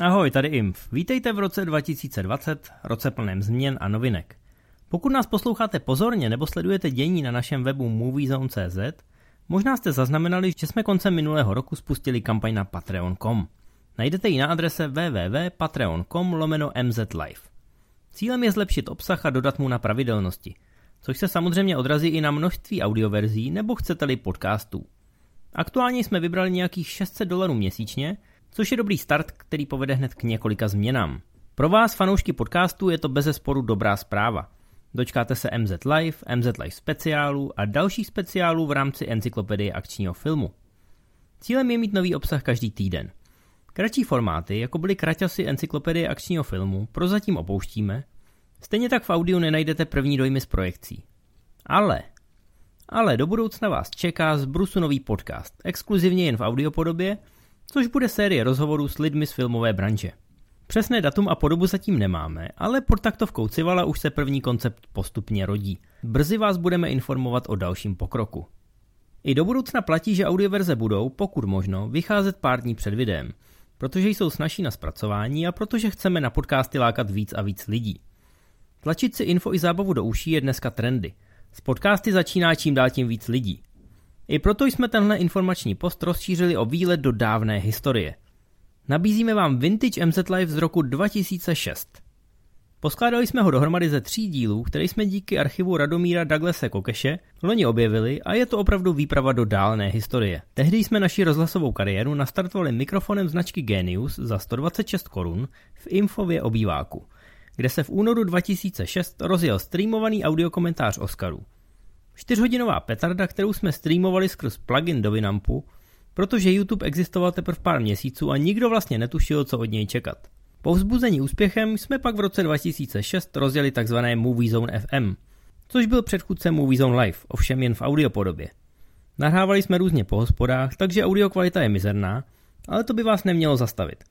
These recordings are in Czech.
Ahoj, tady Inf. Vítejte v roce 2020, roce plném změn a novinek. Pokud nás posloucháte pozorně nebo sledujete dění na našem webu moviezone.cz, možná jste zaznamenali, že jsme koncem minulého roku spustili kampaň na patreon.com. Najdete ji na adrese www.patreon.com lomeno mzlive. Cílem je zlepšit obsah a dodat mu na pravidelnosti, což se samozřejmě odrazí i na množství audioverzí nebo chcete-li podcastů. Aktuálně jsme vybrali nějakých 600 dolarů měsíčně, což je dobrý start, který povede hned k několika změnám. Pro vás, fanoušky podcastu, je to bez sporu dobrá zpráva. Dočkáte se MZ Live, MZ Live speciálů a dalších speciálů v rámci encyklopedie akčního filmu. Cílem je mít nový obsah každý týden. Kratší formáty, jako byly kraťasy encyklopedie akčního filmu, prozatím opouštíme. Stejně tak v audiu nenajdete první dojmy z projekcí. Ale, ale do budoucna vás čeká z Brusu nový podcast, exkluzivně jen v audiopodobě, což bude série rozhovorů s lidmi z filmové branže. Přesné datum a podobu zatím nemáme, ale pod taktovkou Civala už se první koncept postupně rodí. Brzy vás budeme informovat o dalším pokroku. I do budoucna platí, že audioverze budou, pokud možno, vycházet pár dní před videem, protože jsou snažší na zpracování a protože chceme na podcasty lákat víc a víc lidí. Tlačit si info i zábavu do uší je dneska trendy. Z podcasty začíná čím dál tím víc lidí. I proto jsme tenhle informační post rozšířili o výlet do dávné historie. Nabízíme vám Vintage MZ Live z roku 2006. Poskládali jsme ho dohromady ze tří dílů, které jsme díky archivu Radomíra Douglase Kokeše loni objevili a je to opravdu výprava do dálné historie. Tehdy jsme naši rozhlasovou kariéru nastartovali mikrofonem značky Genius za 126 korun v Infově obýváku, kde se v únoru 2006 rozjel streamovaný audiokomentář Oscarů. Čtyřhodinová petarda, kterou jsme streamovali skrz plugin do Winampu, protože YouTube existoval teprve pár měsíců a nikdo vlastně netušil, co od něj čekat. Po vzbuzení úspěchem jsme pak v roce 2006 rozjeli tzv. Movie Zone FM, což byl předchůdce Movie Zone Live, ovšem jen v audio podobě. Nahrávali jsme různě po hospodách, takže audio kvalita je mizerná, ale to by vás nemělo zastavit.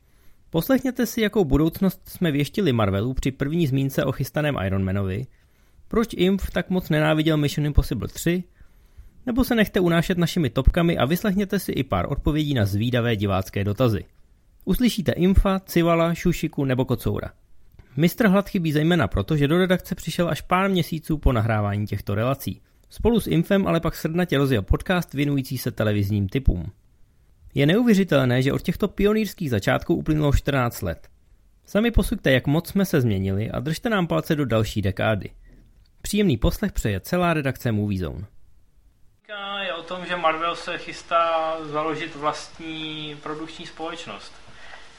Poslechněte si, jakou budoucnost jsme věštili Marvelu při první zmínce o chystaném Ironmanovi, proč Imp tak moc nenáviděl Mission Impossible 3, nebo se nechte unášet našimi topkami a vyslechněte si i pár odpovědí na zvídavé divácké dotazy. Uslyšíte Imfa, Civala, Šušiku nebo Kocoura. Mistr Hlad chybí zejména proto, že do redakce přišel až pár měsíců po nahrávání těchto relací. Spolu s Infem ale pak srdnatě rozjel podcast věnující se televizním typům. Je neuvěřitelné, že od těchto pionýrských začátků uplynulo 14 let. Sami posuďte, jak moc jsme se změnili a držte nám palce do další dekády. Příjemný poslech přeje celá redakce Movie Zone. Je o tom, že Marvel se chystá založit vlastní produkční společnost.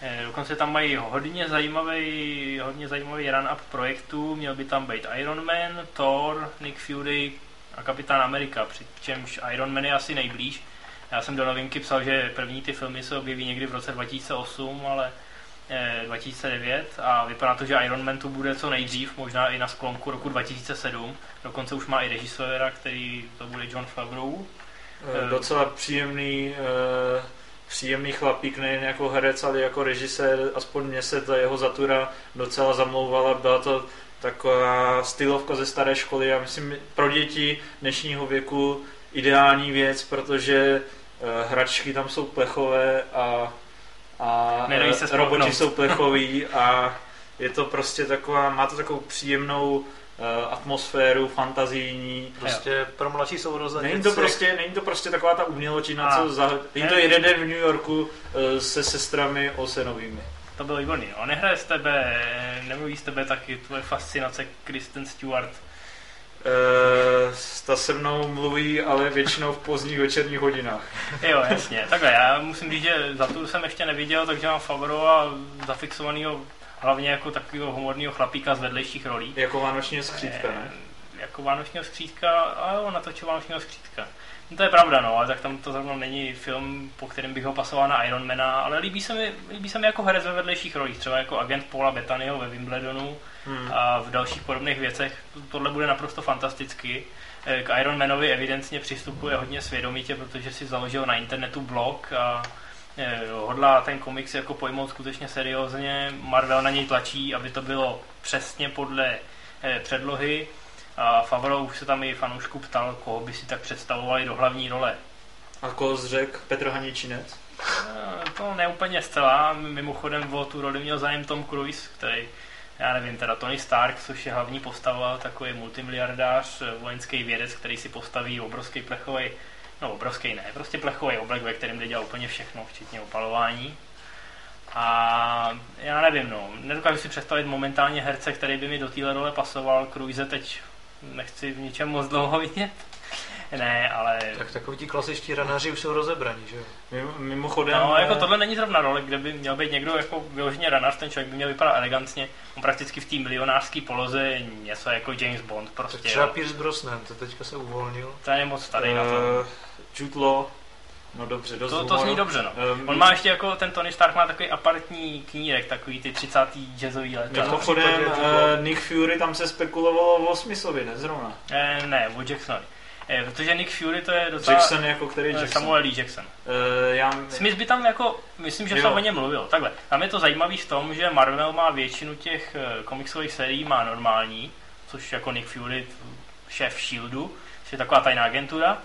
Eh, dokonce tam mají hodně zajímavý, hodně zajímavý run-up projektů. Měl by tam být Iron Man, Thor, Nick Fury a Kapitán Amerika, přičemž Iron Man je asi nejblíž. Já jsem do novinky psal, že první ty filmy se objeví někdy v roce 2008, ale 2009 eh, a vypadá to, že Iron Man tu bude co nejdřív, možná i na sklonku roku 2007. Dokonce už má i režiséra, který to bude John Favreau. E, docela příjemný, e, příjemný chlapík, nejen jako herec, ale jako režisér, aspoň mě se ta jeho zatura docela zamlouvala, byla to taková stylovka ze staré školy a myslím pro děti dnešního věku ideální věc, protože hračky tam jsou plechové a a se roboti jsou plechoví a je to prostě taková, má to takovou příjemnou uh, atmosféru, fantazijní. Prostě jo. pro mladší sourozenec. Není to prostě, není to prostě taková ta uměločina, a, co za, není to jeden den v New Yorku uh, se sestrami Osenovými. To bylo výborný. On nehraje z tebe, nemluví z tebe taky tvoje fascinace Kristen Stewart ta se mnou mluví, ale většinou v pozdních večerních hodinách. jo, jasně. Takhle, já musím říct, že za tu jsem ještě neviděl, takže mám Favro a zafixovanýho hlavně jako takového humorného chlapíka z vedlejších rolí. Jako vánočního skřítka, ne? Eh, jako vánočního skřítka, a jo, natočil vánočního skřítka. No to je pravda, no, ale tak tam to zrovna není film, po kterém bych ho pasoval na Ironmana, ale líbí se mi, líbí se mi jako herec ve vedlejších rolích, třeba jako agent Paula Bettanyho ve Wimbledonu hmm. a v dalších podobných věcech. Tohle bude naprosto fantasticky. Eh, k Ironmanovi evidentně přistupuje hodně svědomitě, protože si založil na internetu blog a eh, hodlá ten komiks jako pojmout skutečně seriózně. Marvel na něj tlačí, aby to bylo přesně podle eh, předlohy a Favro už se tam i fanoušku ptal, koho by si tak představovali do hlavní role. A koho zřek Petr Haničinec? Eh, To neúplně zcela. Mimochodem o tu roli měl zájem Tom Cruise, který, já nevím, teda Tony Stark, což je hlavní postava, takový multimiliardář, eh, vojenský vědec, který si postaví obrovský plechový, no obrovský ne, prostě plechový oblek, ve kterém jde dělat úplně všechno, včetně opalování. A já nevím, no, nedokážu si představit momentálně herce, který by mi do téhle role pasoval. Cruise teď nechci v ničem moc dlouho vidět. Ne, ale Tak takoví ti klasičtí ranaři už jsou rozebraní, že jo? Mimo- Mimochodem... No, jako tohle není zrovna role, kde by měl být někdo jako vyloženě ranař, ten člověk by měl vypadat elegantně, on prakticky v té milionářské poloze něco jako James Bond Tak prostě. třeba jo. Pierce Brosnan, to teďka se uvolnil. Ten je moc starý na to. eh, Jude Law. No dobře, dost To, to zní dobře, no. Ehm, On má ještě jako, ten Tony Stark má takový apartní knírek, takový ty 30. jazzový let. Mimochodem, případě Jude Law. eh, Nick Fury tam se spekulovalo o Smysovi, ne zrovna. Eh, ne, o Jacksonovi. Eh, protože Nick Fury to je docela... Jackson jako který Jackson? Samuel Lee Jackson. Eh, já, Smith by tam jako, myslím, že Jo. se o něm mluvil. Takhle, tam je to zajímavý v tom, že Marvel má většinu těch komiksových sérií má normální, což jako Nick Fury, šéf Shieldu, což je taková tajná agentura.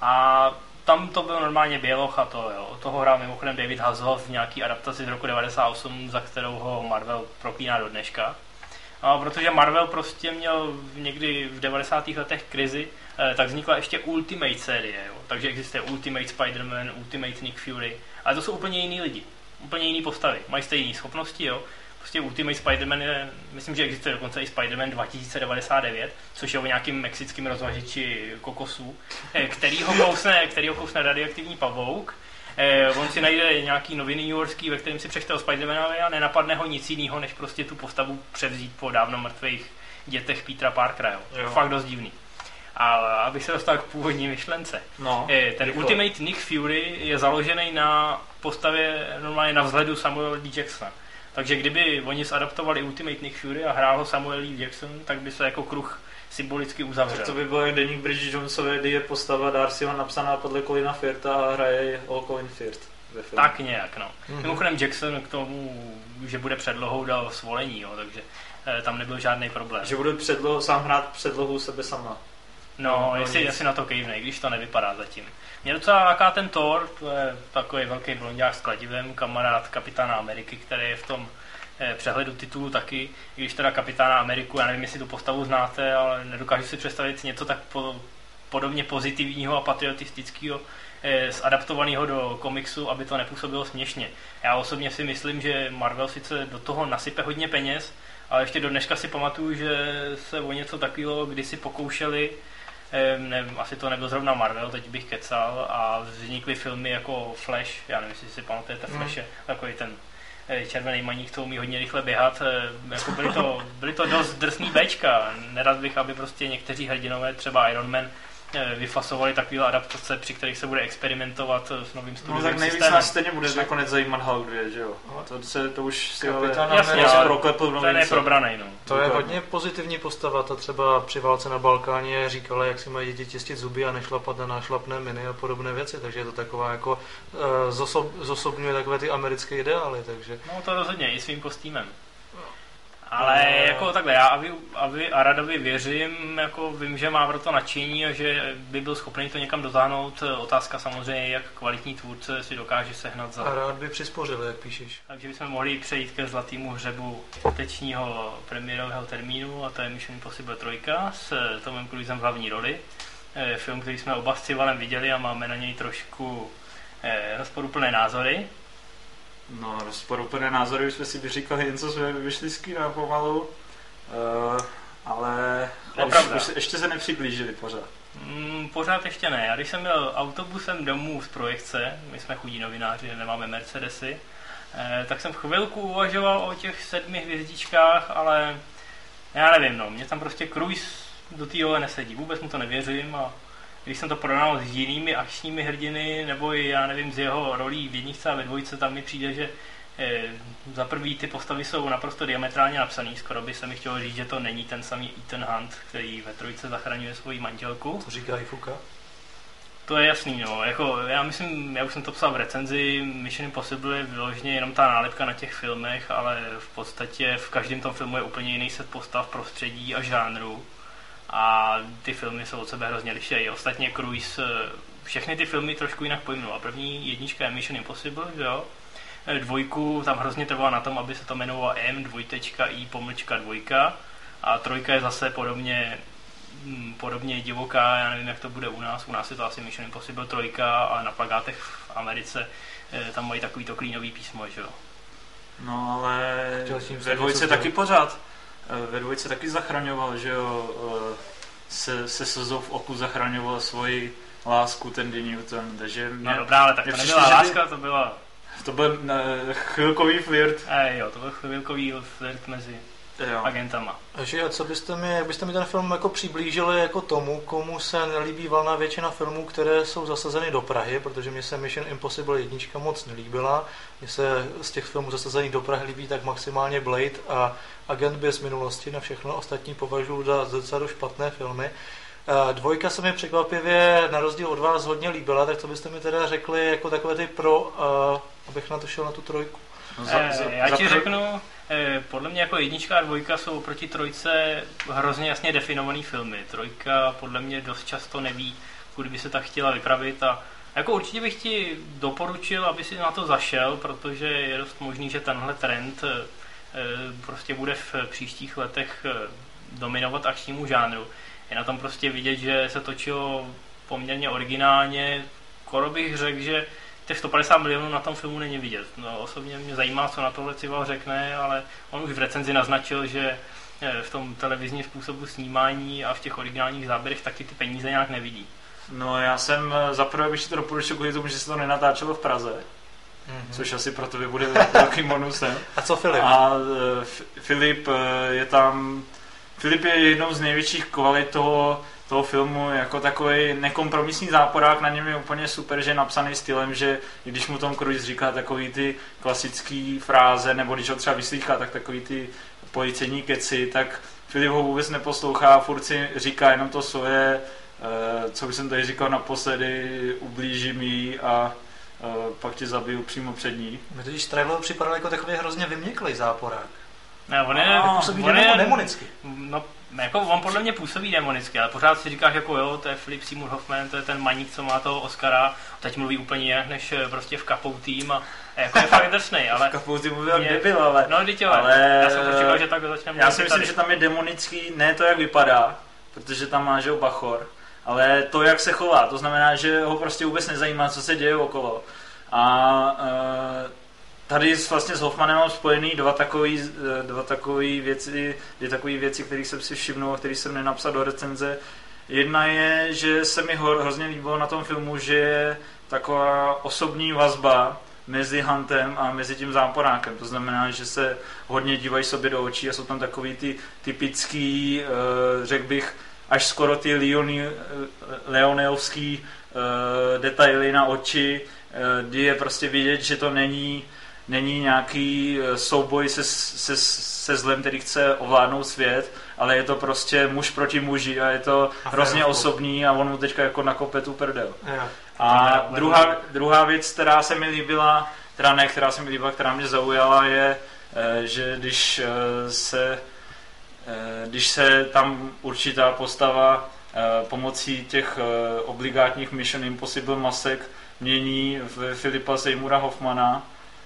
A tam to byl normálně Běloch a to, jo. Toho hrál mimochodem David Hasselhoff v nějaký adaptaci z roku 98, za kterou ho Marvel proklíná do dneška. A protože Marvel prostě měl někdy v 90. letech krizi, eh, tak vznikla ještě Ultimate série, jo. takže existuje Ultimate Spider-Man, Ultimate Nick Fury, ale to jsou úplně jiný lidi, úplně jiný postavy, mají stejné schopnosti, jo. Prostě Ultimate Spider-Man je, myslím, že existuje dokonce i Spider-Man 2099, což je o nějakým mexickým rozvažiči kokosů, eh, který ho kousne, který ho kousne radioaktivní pavouk, Eh, on si najde nějaký noviny New Yorkský, ve kterém si přečte o Spidermanovi a nenapadne ho nic jiného, než prostě tu postavu převzít po dávno mrtvých dětech Petra Parkera. Jo. Jo. Fakt dost divný. A abych se dostal k původní myšlence. no, Eh, ten rychle. Ultimate Nick Fury je založený na postavě normálně na vzhledu Samuel L. Jacksona. Takže kdyby oni zadaptovali Ultimate Nick Fury a hrál ho Samuel L. Jackson, tak by se jako kruh symbolicky uzavřel. Tak to by bylo jak Deník Bridget Jonesové, kdy je postava Darcyho napsaná podle Colina Firta a hraje o Colin Firth filmu. Tak nějak, no. Mhm. Mimochodem Jackson k tomu, že bude předlohou, dal svolení, jo, takže eh, tam nebyl žádný problém. Že bude předlohu, sám hrát předlohu sebe sama. No, No, no jestli, jestli na to kejvne, i když to nevypadá zatím. Mě docela láká ten Thor, to je takový velký blonďák s kladivem, kamarád kapitána Ameriky, který je v tom eh, přehledu titulu taky, i když teda kapitána Ameriku, já nevím, jestli tu postavu znáte, ale nedokážu si představit něco tak po, podobně pozitivního a patriotistického eh, zadaptovaného do komiksu, aby to nepůsobilo směšně. Já osobně si myslím, že Marvel sice do toho nasype hodně peněz, ale ještě do dneška si pamatuju, že se o něco takového kdysi pokoušeli nevím, asi to nebyl zrovna Marvel, teď bych kecal a vznikly filmy jako Flash, já nevím, jestli si pamatujete Mm. Flashe, takový ten eh, červený maník, co umí hodně rychle běhat, eh, jako byly to, byly to dost drsný Bčka, nerad bych, aby prostě někteří hrdinové, třeba Iron Man, vyfasovali takové adaptace, při kterých se bude experimentovat eh, s novým No studiovým tak nejvíc systémem. nás stejně bude nakonec zajímat Hulk 2, že jo? To, se, to už si ale Jasně, ale proklepl v Ten je probranej, no. To je hodně pozitivní postava, ta třeba při válce na Balkáně říkala, jak si mají děti čistit zuby a nešlapat na nášlapné miny a podobné věci, takže je to taková jako uh, zosob, zosobňuje takové ty americké ideály, takže No to rozhodně, i svým kostýmem. Ale No. jako takhle, já Avi, Avi Aradovi věřím, jako vím, že má pro to nadšení a že by byl schopný to někam dotáhnout. Otázka samozřejmě, jak kvalitní tvůrce si dokáže sehnat za. a rád by přispořil, jak píšeš. Takže bychom mohli přejít ke zlatému hřebu tečního premiérového termínu a to je Mission Impossible 3 s Tomem Cruisem v hlavní roli. Eh, Film, který jsme oba s Civalem viděli a máme na něj trošku eh, rozporuplné názory. No, rozporuplné názory, už jsme si vyříkali jen co jsme vyšli z kina pomalu. Uh, ale už, už, ještě se nepřiblížili pořád. Mm, pořád ještě ne. Já když jsem měl autobusem domů z projekce, my jsme chudí novináři, nemáme Mercedesy, eh, tak jsem chvilku uvažoval o těch sedmi hvězdičkách, ale já nevím, no, mě tam prostě Cruise do té role nesedí. Vůbec mu to nevěřím a když jsem to porovnal s jinými akčními hrdiny, nebo i, já nevím, z jeho rolí v jedničce a ve dvojce, tam mi přijde, že eh, za prvý ty postavy jsou naprosto diametrálně napsaný, skoro by se mi chtělo říct, že to není ten samý Ethan Hunt, který ve trojce zachraňuje svoji manželku. To říká i Fuka. To je jasný, no. Jako, já myslím, já už jsem to psal v recenzi, Mission Impossible je vyloženě jenom ta nálepka na těch filmech, ale v podstatě v každém tom filmu je úplně jiný set postav, prostředí a žánru. A ty filmy jsou od sebe hrozně liší. Ostatně Cruise eh, všechny ty filmy trošku jinak pojmul. A první jednička je Mission Impossible, že jo? Eh, dvojku tam hrozně trvalo na tom, aby se to jmenovalo M, dvojtečka, I, pomlčka, dvojka. A trojka je zase podobně hm, podobně divoká, já nevím, jak to bude u nás. U nás je to asi Mission Impossible 3, ale na plagátech v Americe eh, tam mají takový to klínový písmo, že jo. No ale se ve dvojce taky pořád. Ve dvojce taky zachraňoval, že jo, eh, se, se slzou v oku zachraňoval svoji lásku, ten Dean Newton, takže mě, No dobrá, ale tak to přišlo, nebyla že by- láska, to byla, to byl eh, chvilkový flirt. eh, jo, to byl chvilkový flirt mezi Jo. agentama. Takže a co byste mi, jak byste mi ten film jako přiblížili jako tomu, komu se nelíbí valná většina filmů, které jsou zasazeny do Prahy, protože mě se Mission Impossible jednička moc nelíbila. Mně se z těch filmů zasazených do Prahy líbí tak maximálně Blade a Agent bez minulosti, na všechno ostatní považuji za docela špatné filmy. A Dvojka se mi překvapivě na rozdíl od vás hodně líbila, tak co byste mi teda řekli jako takové ty pro, abych na to šel na tu trojku. No, Eh, já ti prv- řeknu, podle mě jako jednička a dvojka jsou oproti trojce hrozně jasně definované filmy. Trojka podle mě dost často neví, kudy by se tak chtěla vypravit a jako určitě bych ti doporučil, aby si na to zašel, protože je dost možný, že tenhle trend eh, eh, prostě bude v příštích letech eh, dominovat akčnímu žánru. Je na tom prostě vidět, že se točilo poměrně originálně. Skoro bych řekl, že těch 150 milionů na tom filmu není vidět. No, osobně mě zajímá, co na tohle Cival řekne, ale on už v recenzi naznačil, že eh, v tom televizním způsobu snímání a v těch originálních záběrech taky ty peníze nějak nevidí. No já jsem eh, zaprvé bych to doporučil kvůli tomu, že se to nenatáčelo v Praze, Mhm. což asi pro tebe bude velkým bonusem. A co Filip? A eh, F- Filip je tam, Filip je jednou z největších kvalit toho, toho filmu jako takový nekompromisní záporák, na něm je úplně super, že je napsaný stylem, že i když mu Tom Cruise říká takový ty klasický fráze, nebo když ho třeba vyslýchá, tak takový ty policejní keci, tak Filip ho vůbec neposlouchá, furt si říká jenom to svoje, eh, co bych jsem tady říkal naposledy, ublížím jí a eh, pak tě zabiju přímo před ní. Mi totiž Trailer připadal jako takový hrozně vyměklý záporák. Ne, on je, A, Působí on je, demonicky. no, jako on podle mě působí demonicky, ale pořád si říkáš jako jo, to je Philip Seymour Hoffman, to je ten maník, co má toho Oscara, teď mluví úplně jinak než eh, prostě v kapou tým a, a jako je fakt drsnej, ale Kapouty mluvil Je- jak debil, ale no jo, Ale- já jsem počítal, že tak začne já si myslím, tady. že tam je demonický, ne to, jak vypadá, protože tam má, že jo, Bachor, ale to, jak se chová, to znamená, že ho prostě vůbec nezajímá, co se děje okolo. A e, tady vlastně s Hoffmanem mám spojený dva takový, e, dva takový věci, dvě takové věci, které jsem si všimnul a které jsem nenapsal do recenze. Jedna je, že se mi hor, hrozně líbilo na tom filmu, že je taková osobní vazba mezi Huntem a mezi tím záporákem. To znamená, že se hodně dívají sobě do očí a jsou tam takový ty typický, eh, řekl bych, až skoro ty Leoni, eh, leoneovský eh, detaily na oči, eh, kdy je prostě vidět, že to není, není nějaký eh, souboj se, se, se zlem, který chce ovládnout svět, ale je to prostě muž proti muži a je to A hrozně férovku. osobní a on mu teďka jako nakope tu prdel. Jo. A druhá, druhá věc, která se mi líbila, teda ne, která se mi líbila, která mě zaujala, je, eh, že když eh, se, když se tam určitá postava pomocí těch obligátních Mission Impossible masek mění v Filipa Seymoura Hoffmana,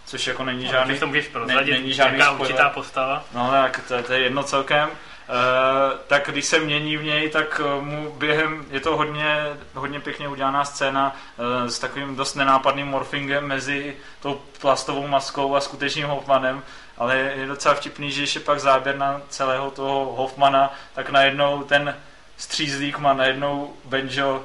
což jako není No, žádný... To můžeš prozradit, není žádný jaká spoiler. určitá postava. No tak to, to je jedno celkem. Uh, tak když se mění v něj, tak eh, mu během, je to hodně, hodně pěkně udělaná scéna uh, s takovým dost nenápadným morfingem mezi tou plastovou maskou a skutečným Hoffmanem, ale je docela vtipný, že když je pak záběr na celého toho Hoffmana, tak najednou ten střízlík má najednou banjo,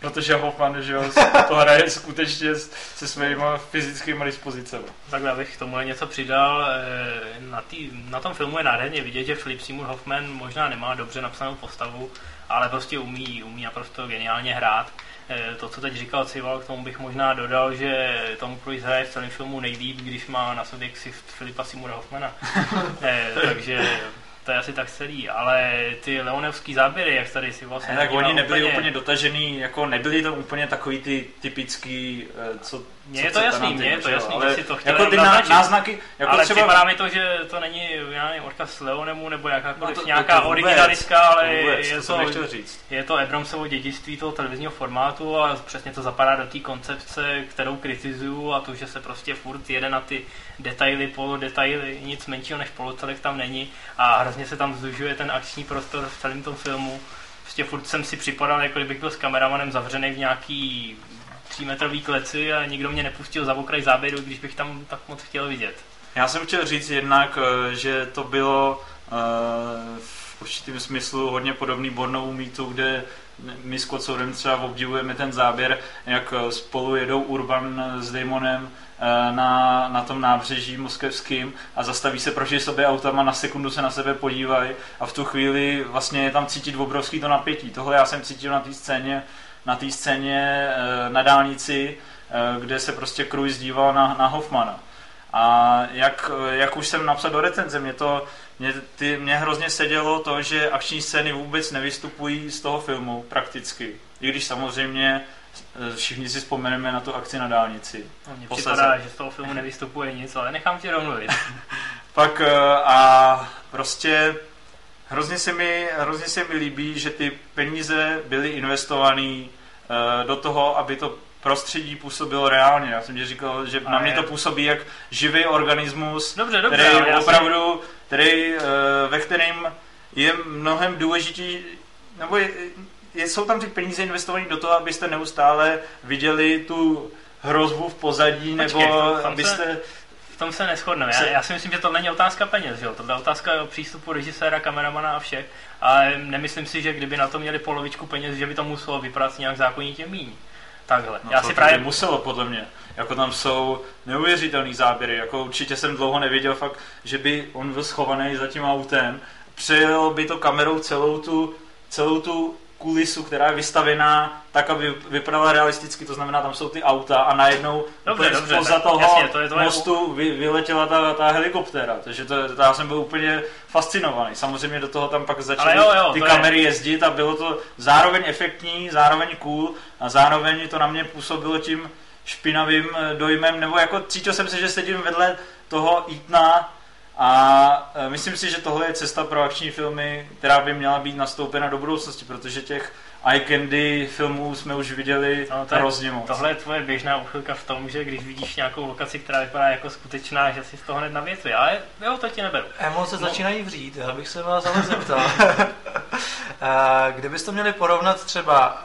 protože Hoffman, že jo, to hraje skutečně s- se svými fyzickými dispozicemi. Takhle abych k tomu něco přidal. eh, Na, tý, na tom filmu je nádherně vidět, že Philip Seymour Hoffman možná nemá dobře napsanou postavu, ale prostě umí, umí naprosto geniálně hrát. Eh, To, co teď říkal Cival, k tomu bych možná dodal, že Tom Cruise hraje v celém filmu nejlíp, když má na sobě ksicht Filipa Seymoura Hoffmana. Eh, takže to je asi tak celý, ale ty leonevský záběry, jak tady si vlastně Ne, tak oni nebyli úplně... úplně dotažený, jako nebyli to úplně takový ty typický, eh, co Mně je to jasný, mně je to jasný, ale že si to chtěl jako ty naznačit. náznaky, jako ale třeba... připadá mi to, že to není, já nevím, odkaz s Leonemu nebo jakákoliv No to- to- nějaká to vůbec, originalistka, ale to vůbec, je, to to, říct. je to Abramsovo dědictví toho televizního formátu a přesně to zapadá do té koncepce, kterou kritizuju a to, že se prostě furt jede na ty detaily, polodetaily, nic menšího než polocelek tam není a hrozně se tam zužuje ten akční prostor v celém tom filmu. Prostě furt jsem si připadal, jako kdybych byl s kameramanem zavřený v nějaký třímetrový kleci a nikdo mě nepustil za okraj záběru, když bych tam tak moc chtěl vidět. Já jsem chtěl říct jednak, eh, že to bylo eh, v určitém smyslu hodně podobný Bornovu mýtu, kde my s Kocourem třeba obdivujeme ten záběr, jak eh, spolu jedou Urban s Damonem eh, na, na tom nábřeží moskevským a zastaví se proti sobě autama, na sekundu se na sebe podívají a v tu chvíli vlastně je tam cítit obrovský to napětí. Tohle já jsem cítil na té scéně, na té scéně eh, na dálnici, eh, kde se prostě Cruise díval na, na Hoffmana. A jak, jak už jsem napsal do recenze, mě to mě, ty, mě hrozně sedělo to, že akční scény vůbec nevystupují z toho filmu prakticky. I když samozřejmě eh, všichni si vzpomeneme na tu akci na dálnici. No, Mně připadá, že z toho filmu nevystupuje nic, ale nechám tě domluvit. Pak a prostě hrozně se mi, hrozně se mi líbí, že ty peníze byly investované do toho, aby to prostředí působilo reálně. Já jsem ti říkal, že na A mě je- to působí jak živý organismus, Dobře, dobře, který opravdu, který, eh, ve kterém je mnohem důležitý, nebo je, je, jsou tam ty peníze investované do toho, abyste neustále viděli tu hrozbu v pozadí, Počkej, nebo tam- tam se- abyste... V tom se neschodneme. Já, já si myslím, že to není otázka peněz, že jo? To je otázka přístupu režiséra, kameramana a všech. Ale nemyslím si, že kdyby na to měli polovičku peněz, že by to muselo vypadat nějak zákonitě míň. Takhle. No já to si právě muselo, podle mě. Jako tam jsou neuvěřitelný záběry. Jako určitě jsem dlouho neviděl fakt, že by on byl schovaný za tím autem. Přejel by to kamerou celou tu, celou tu kulisu, která je vystavená tak, aby vypadala realisticky, to znamená, tam jsou ty auta a najednou Dobře, dobře, spoza tak toho jasně, to je tvoje- mostu vy, vyletěla ta, ta helikoptéra, takže to, to, já jsem byl úplně fascinovaný. Samozřejmě do toho tam pak začaly jo, jo, ty to je- kamery jezdit a bylo to zároveň efektní, zároveň cool a zároveň to na mě působilo tím špinavým dojmem, nebo jako cítil jsem se, že sedím vedle toho Eatona a eh, myslím si, že tohle je cesta pro akční filmy, která by měla být nastoupena do budoucnosti, protože těch eye candy filmů jsme už viděli No, to je- hrozně moc. Tohle je tvoje běžná úchylka v tom, že když vidíš nějakou lokaci, která vypadá jako skutečná, že si z toho hned na věci. Ale jo, to ti neberu. Emoce začínají vřít, já bych se vás ale zeptal. Eh, Kdybyste měli porovnat třeba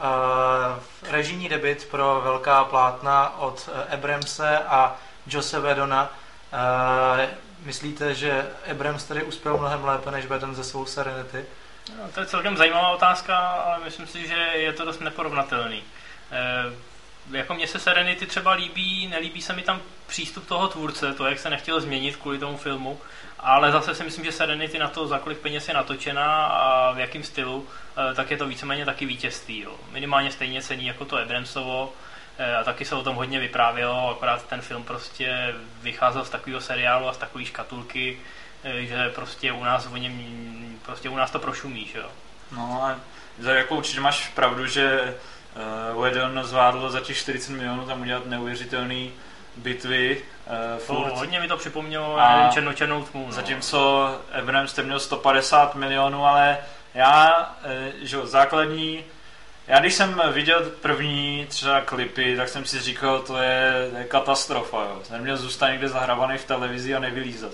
eh, režijní debit pro velká plátna od eh, Abramse a Jose Vedona, eh, myslíte, že Abrams tedy uspěl mnohem lépe než Vedon ze svou Serenity? No, to je celkem zajímavá otázka, ale myslím si, že je to dost neporovnatelný. E, jako mně se Serenity třeba líbí, nelíbí se mi tam přístup toho tvůrce, to, jak se nechtěl změnit kvůli tomu filmu, ale zase si myslím, že Serenity na to, za kolik peněz je natočená a v jakém stylu, e, tak je to víceméně taky vítězství. Jo. Minimálně stejně cení jako to Abramsovo, a taky se o tom hodně vyprávělo, akorát ten film prostě vycházel z takového seriálu a z takové škatulky, e, že prostě u nás o něm, prostě u nás to prošumí, že jo. No a za jako určitě máš pravdu, že uh, Wedon zvládl za těch 40 milionů tam udělat neuvěřitelný bitvy uh, To hodně mi to připomnělo, A nevím, černou, černou tmu. No. Zatímco Abrams jste měl 150 milionů, ale já, eh, že jo, základní, já když jsem viděl první třeba klipy, tak jsem si říkal, to je, to je katastrofa, jo. Neměl zůstat někde zahrabaný v televizi a nevylízat.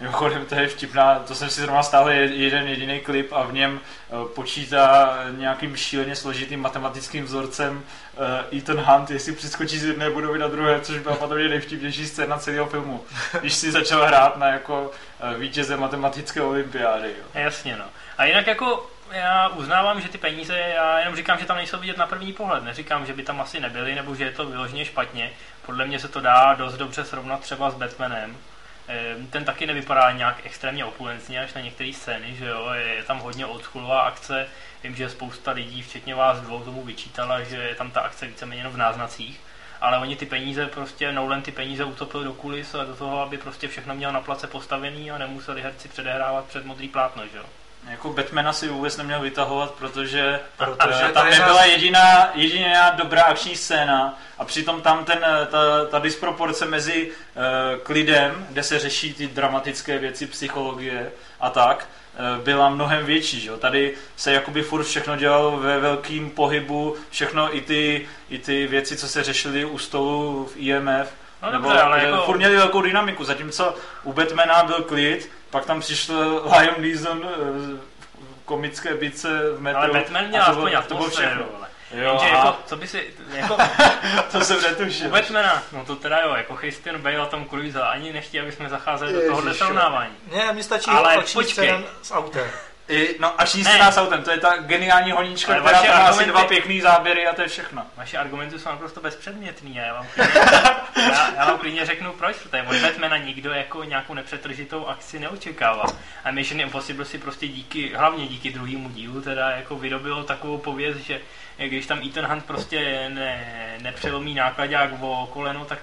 Mimochodem, to je vtipná, to jsem si zrovna stále jeden jediný klip a v něm eh, počítá nějakým šíleně složitým matematickým vzorcem uh, Ethan Hunt, jestli přeskočí z jedné budovy na druhé, což byla potom nejvtipnější scéna celého filmu. Když si začal hrát na jako eh, vítěze matematické olympiády. Jo. Jasně, no. A jinak jako já uznávám, že ty peníze, já jenom říkám, že tam nejsou vidět na první pohled. Neříkám, že by tam asi nebyly, nebo že je to vyloženě špatně. Podle mě se to dá dost dobře srovnat třeba s Batmanem. Ehm, Ten taky nevypadá nějak extrémně opulentně až na některé scény, že jo, je tam hodně oldschoolová akce. Vím, že spousta lidí, včetně vás dvou, tomu vyčítala, že je tam ta akce víceméně jenom v náznacích. Ale oni ty peníze prostě, Nolan ty peníze utopil do kulis a do toho, aby prostě všechno měl na place postavený a nemuseli herci předehrávat před modrý plátno, že jo. Jako Batmana si vůbec neměl vytahovat, protože, Protože eh, tam nebyla jediná, jediná dobrá akční scéna a přitom tam ten, eh, ta, ta disproporce mezi uh, klidem, kde se řeší ty dramatické věci, psychologie a tak, eh, byla mnohem větší. Že? Tady se jakoby furt všechno dělalo ve velkým pohybu, všechno i ty, i ty věci, co se řešily u stolu v IMF, No nebo dobře, ale jako- furt měli velkou dynamiku, zatímco u Batmana byl klid, pak tam přišel Liam Neeson eh, v komické bice v metru. Ale Batman měl a to bylo- aspoň to bylo všechno. Jo, Jenže jako, co by si, jako, to jsem netušil. u Batmana, no to teda jo, jako Christian Bale a Tom Cruise, ani nechtějí, aby jsme zacházeli do tohohle srovnávání. Ne, mně stačí Ale počkej. s autem. I, no a číst Ne. nás autem, to je ta geniální honíčka, Ale která tam má asi dva pěkný záběry a to je všechno. Vaše argumenty jsou naprosto bezpředmětný a já vám klidně, já, já vám klidně řeknu proč, protože od Batmana nikdo jako nějakou nepřetržitou akci neočekává. A Mission Impossible si prostě díky, hlavně díky druhému dílu teda jako vyrobilo takovou pověst, že když tam Ethan Hunt prostě ne, nepřelomí nákladák o koleno, tak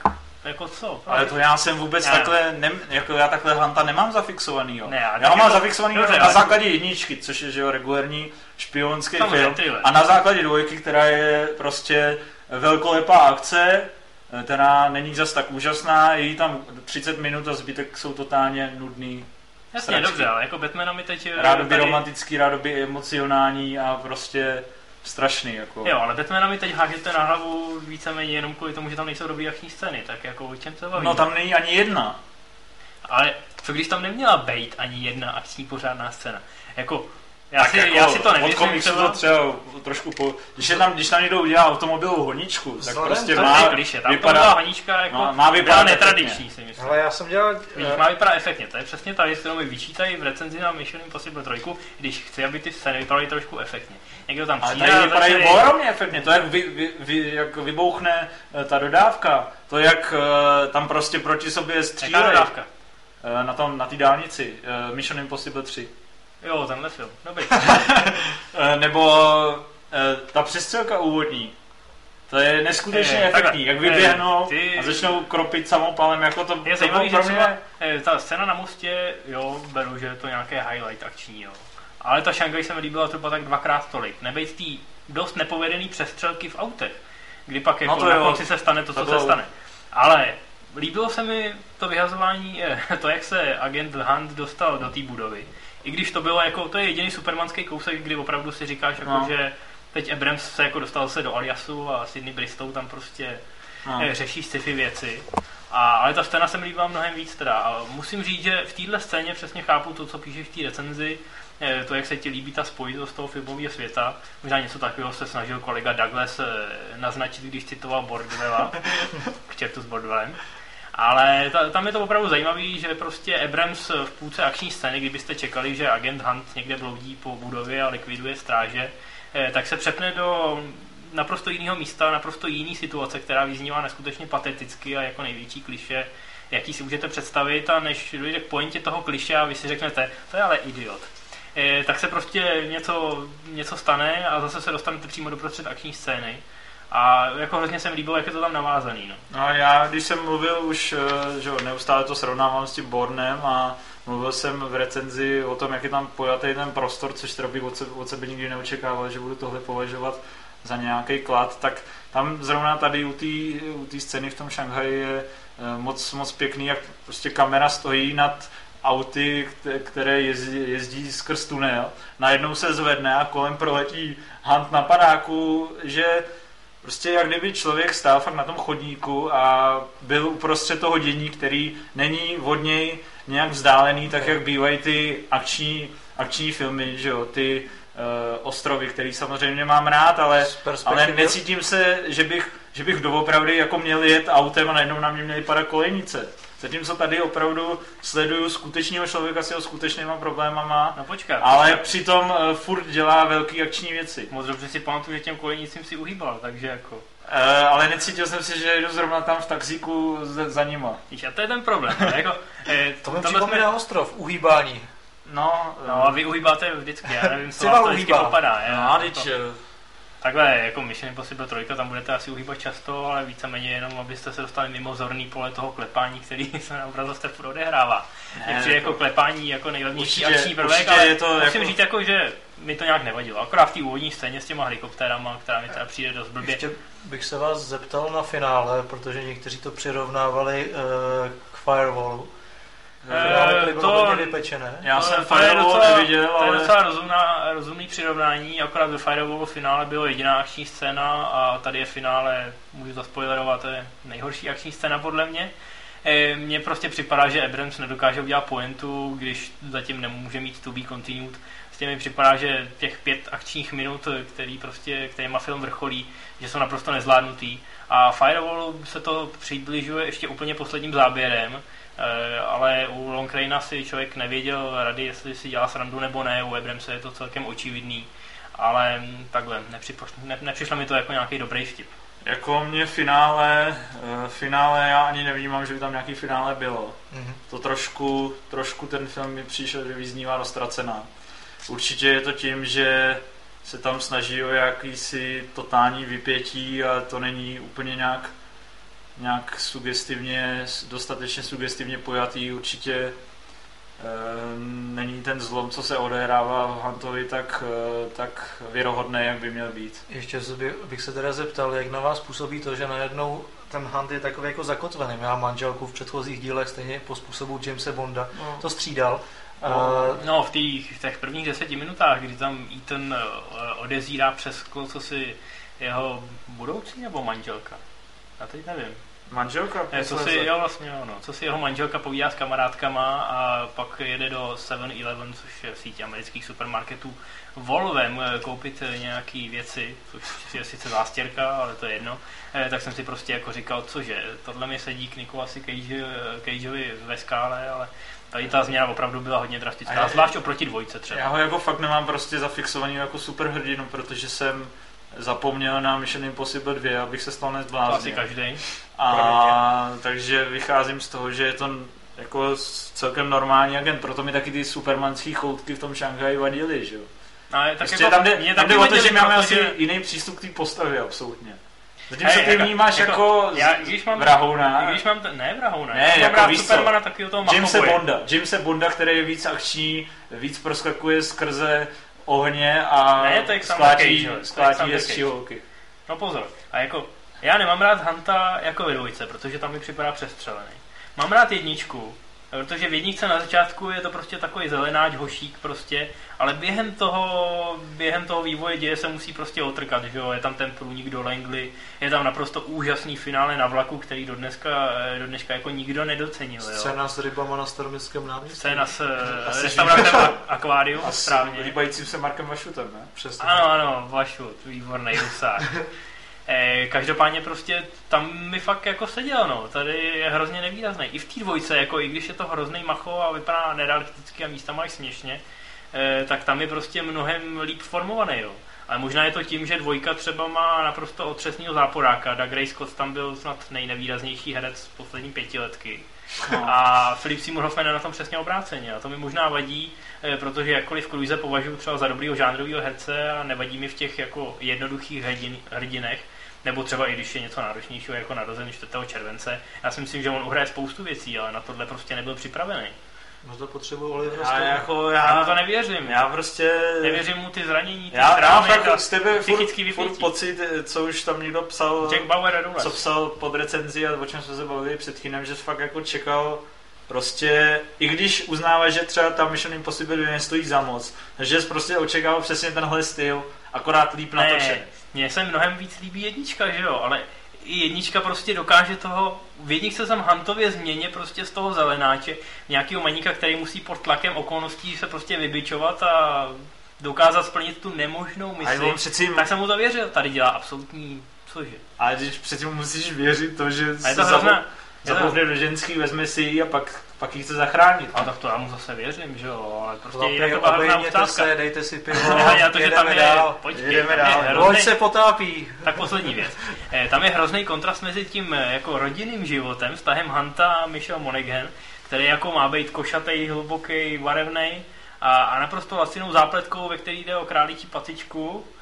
jako co? Ale to já jsem vůbec Ne. takhle, ne, jako já takhle Hanta nemám zafixovaný, jo. Ne, ale já ho mám jako- zafixovaný dobře, na základě jedničky, což je že jo, regulérní špionský Samozřejmě, film. A na základě dvojky, která je prostě velkolepá akce, která není zas tak úžasná, je jí tam 30 minut a zbytek jsou totálně nudný. Jasně, sračky. dobře, ale jako Batmana mi teď... eh, Rádoby tady- romantický, rádoby emocionální a prostě strašný. Jako. Jo, ale Batmana mi teď hážete na hlavu víceméně jenom kvůli tomu, že tam nejsou dobrý akční scény, tak jako o čem se baví? No tam není ani jedna. Ale co když tam neměla být ani jedna akční pořádná scéna? Jako, já, Tak si, jako já si to Od nemyslím komiksu třeba... to třeba trošku po... Když, je tam, když tam někdo udělá automobilovou honičku, tak Vzhledem prostě To má je kliše, tam to vypadá... hanička jako No, má vypadat byla efektně. netradiční, si myslím. Ale já jsem dělal... Vidíš, má vypadat efektně, to je přesně ta věc, kterou mi vyčítají v recenzi na Mission Impossible 3, když chci, aby ty scény vypadaly trošku efektně. Někdo tam Ale přijde tady a vypadají začne- ohromně efektně, to jak, vy, vy, vy, jak vybouchne eh, ta dodávka, to jak eh, tam prostě proti sobě Jaká střílejí dodávka? eh, na tom, na té dálnici, eh, Mission Impossible 3. Jo, tenhle film, dobrý. Eh, Nebo eh, ta přestřelka úvodní, to je neskutečně Eh, efektní, takhle. jak vyběhnou ty- a začnou kropit samopalem, jako to, Je to zajímavý, že třeba mě... ta scéna na mostě, jo, beru, že je to nějaké highlight akční, jo. Ale ta Shanghai se mi líbila třeba tak dvakrát tolik. Nebejt tý dost nepovedený přestřelky v autech, kdy pak jako No to na konci se stane to, To co bylo- se stane. Ale líbilo se mi to vyhazování, to, jak se agent Hunt dostal do té budovy. I když to bylo jako, to je jediný supermanský kousek, kdy opravdu si říkáš, jako, No. že teď Abrams se jako dostal se do Aliasu a Sidney Bristow tam prostě No. no. řeší sci-fi věci. A, ale ta scéna se mi líbila mnohem víc teda. A musím říct, že v téhle scéně přesně chápu to, co píšeš v té recenzi, eh, to, jak se ti líbí ta spojitost toho filmového světa. Možná něco takového se snažil kolega Douglas eh, naznačit, když citoval Bordwella, k čertu s Bordwellem. Ale ta, tam je to opravdu zajímavý, že prostě Abrams v půlce akční scény, kdybyste čekali, že agent Hunt někde bloudí po budově a likviduje stráže, eh, tak se přepne do naprosto jiného místa, naprosto jiný situace, která vyznívá neskutečně pateticky a jako největší kliše, jaký si můžete představit a než dojde k pointě toho kliše a vy si řeknete, to je ale idiot. Eh, tak se prostě něco, něco stane a zase se dostanete přímo do prostřed akční scény. A jako hrozně se mi líbilo, jak je to tam navázaný. No. No já, když jsem mluvil už, eh, že neustále to srovnávám s tím Bornem a mluvil jsem v recenzi o tom, jak je tam pojatý ten prostor, což teda bych od sebe, od sebe nikdy neočekával, že budu tohle považovat za nějaký klad, tak tam zrovna tady u té u scény v tom Šanghaji je eh, moc, moc pěkný, jak prostě kamera stojí nad auty, kte- které jezdí, jezdí skrz tunel. Najednou se zvedne a kolem proletí Hunt na padáku, že Prostě jak kdyby člověk stál fakt na tom chodníku a byl uprostřed toho dění, který není od něj nějak vzdálený, tak jak bývají ty akční, akční filmy, že jo, ty uh, ostrovy, který samozřejmě mám rád, ale, ale necítím se, že bych, že bych doopravdy jako měl jet autem a najednou na mě měly padat kolejnice. Zatímco tady opravdu sleduju skutečného člověka s jeho skutečnýma problémama, No počkat, ale počkat. přitom uh, furt dělá velký akční věci. moc dobře si pamatuju, že těm kolejnicím si uhýbal, takže jako... Uh, ale necítil jsem si, že jdu zrovna tam v taxíku za, za nima. Víš, a to je ten problém. jako, eh, To mi tohle připomíná ostrov, uhýbání. No, No a vy uhýbáte vždycky, já nevím, co vás to vždycky popadá. no, Já, no to, takhle, jako Mission Impossible 3, tam budete asi uhýbat často, ale víceméně jenom, abyste se dostali mimo zorný pole toho klepání, který se na obrazovce furt odehrává. Přijde jako- jako klepání jako nejlevnější Určitě- akční prvek, ale je to musím jako- říct jako, že mi to nějak nevadilo. Akorát v té úvodní scéně s těma helikoptérama, která mi teda přijde dost blbě. Ještě bych se vás zeptal na finále, protože někteří to přirovnávali uh, k Firewallu. Eh, bylo to-. Já To- jsem to je Firewall docela- neviděl, To je ale docela rozumná, rozumný přirovnání, akorát ve Firewallu finále bylo jediná akční scéna a tady je finále, můžu to spoilerovat, to je nejhorší akční scéna podle mě. Eh, Mně prostě připadá, že Abrams nedokáže udělat pointu, když zatím nemůže mít to be continued. Prostě mi připadá, že těch pět akčních minut, který prostě, kterýma film vrcholí, že jsou naprosto nezvládnutý. A Firewallu se to přibližuje ještě úplně posledním záběrem, ale u Long Raina si člověk nevěděl rady, jestli si dělá srandu nebo ne, u Abramse je to celkem očividný, ale takhle, nepřišlo, ne, nepřišlo mi to jako nějaký dobrý vtip. jako mě finále, eh, finále já ani nevnímám, že by tam nějaký finále bylo. Mhm. To trošku, trošku ten film mi přišel, že vyznívá roztracená. Určitě je to tím, že se tam snaží o jakýsi totální vypětí a to není úplně nějak, nějak sugestivně, dostatečně sugestivně pojatý. Určitě e, není ten zlom, co se odehrává v Huntovi, tak, e, tak věrohodný, jak by měl být. Ještě bych se teda zeptal, jak na vás působí to, že najednou ten Hunt je takový jako zakotvený. Já mám manželku v předchozích dílech stejně po způsobu Jamesa Bonda. No. To střídal. No. Uh, No, v, těch, v těch prvních deseti minutách, kdy tam Ethan eh, odezírá přes sklo, co si jeho budoucí nebo manželka? Já teď nevím. Manželka? Ne, co si, jo, vlastně, jo, no, co si jeho manželka povídá s kamarádkama a pak jede do 7-Eleven, což je síť amerických supermarketů, Volvem eh, koupit eh, nějaký věci, což je sice zástěrka, ale to je jedno, eh, tak jsem si prostě jako říkal, cože, tohle mi sedí k Nikolasi Cage, eh, Cageovi ve skále, ale tady ta změna opravdu byla hodně A drastická, já- zvlášť oproti dvojce třeba. Já ho jako fakt nemám prostě zafixovaný jako superhrdinu, protože jsem zapomněl na Mission Impossible 2, abych se stal To asi nezbláznil. každý. A takže vycházím z toho, že je to jako celkem normální agent, proto mi taky ty supermanský choutky v tom Šanghaji vadily, že jo. Ale tak Prostě jako, tam jde, mě tam jde o to, že máme asi jiný přístup k té postavě, absolutně. Zatímco Hej, ty jako- vnímáš jako- jako, já, když mám, vrahouna, když mám ten, ne vrahouna, Ne, já mám jako rád víš co, Supermana taky o toho Jamese machoboje. Bonda. Bonda, který je víc akční, víc proskakuje skrze ohně a Ne, je sklátí Xander hezčí holky. No pozor, a jako, já nemám rád Hanta jako ve dvojce, protože tam mi připadá přestřelený. Mám rád jedničku, protože v jedničce na začátku je to prostě takový zelenáč, hošík prostě, ale během toho, během toho vývoje děje se musí prostě otrkat, že jo, je tam ten průnik do Langley, je tam naprosto úžasný finále na vlaku, který do dneska, do dneška jako nikdo nedocenil, jo. scéna s rybama na staroměstském náměstí. Scéna s Asi restaurantem a- Aquarium, A s správně. líbajícím se Markem Vašutem, ne? Přesně. Ano, ano, Vašut, výborný rusák. Eh, každopádně prostě tam mi fakt jako seděl, no. Tady je hrozně nevýrazný. I v té dvojce, jako i když je to hrozný macho a vypadá nerealisticky a místa máš směšně, eh, tak tam je prostě mnohem líp formovaný, jo. Ale možná je to tím, že dvojka třeba má naprosto otřesného záporáka. Doug Ray Scott tam byl snad nejnevýraznější herec z poslední pětiletky. No. A Philip Seymour Hoffman je na tom přesně obráceně. A to mi možná vadí, eh, protože jakkoliv Cruise považuji třeba za dobrýho žánrového herce a nevadí mi v těch jako jednoduchých hrdin, hrdinech, nebo třeba i když je něco náročnějšího jako narození 4. července. Já si myslím, že on uhraje spoustu věcí, ale na tohle prostě nebyl připravený. No to potřebuji Olivera Já Stone. jako, Já já, to nevěřím. já prostě... Nevěřím mu ty zranění, ty Já, já mám trámy a fakt z tebe furt, psychický furt vypětí. pocit, co už tam někdo psal, Jack Bauer a co psal pod recenzi a o čem jsme se bavili před chvílem, že jsi fakt jako čekal prostě, i když uznáváš, že třeba ta Mission Impossible 2 nestojí za moc, že jsi prostě očekával přesně tenhle styl, akorát líp natočený. Mně se mnohem víc líbí jednička, že jo, ale i jednička prostě dokáže toho, v jedničce jsem Huntově změně prostě z toho zelenáče, nějakého maníka, který musí pod tlakem okolností se prostě vybičovat a dokázat splnit tu nemožnou A misi, přeci, tak jsem mu to věřil, tady dělá absolutní, cože. ale když přeci musíš věřit to, že A je se to hrozná, zapoukne do ženský, vezme si ji a pak, pak ji chce zachránit. a tak to já mu zase věřím, že jo, ale prostě Chlapi, jinak to byla otázka. se, dejte si pivo, já to, že tam je, dál. počkej, jedeme tam je dál. hrozný- Loď se potápí. Tak poslední věc. Eh, Tam je hrozný kontrast mezi tím eh, jako rodinným životem, vztahem Hunta a Michelle Monaghan, který jako má být košatý, hluboký, barevný a, a naprosto lacinou zápletkou, ve který jde o králíčí patičku, Eh,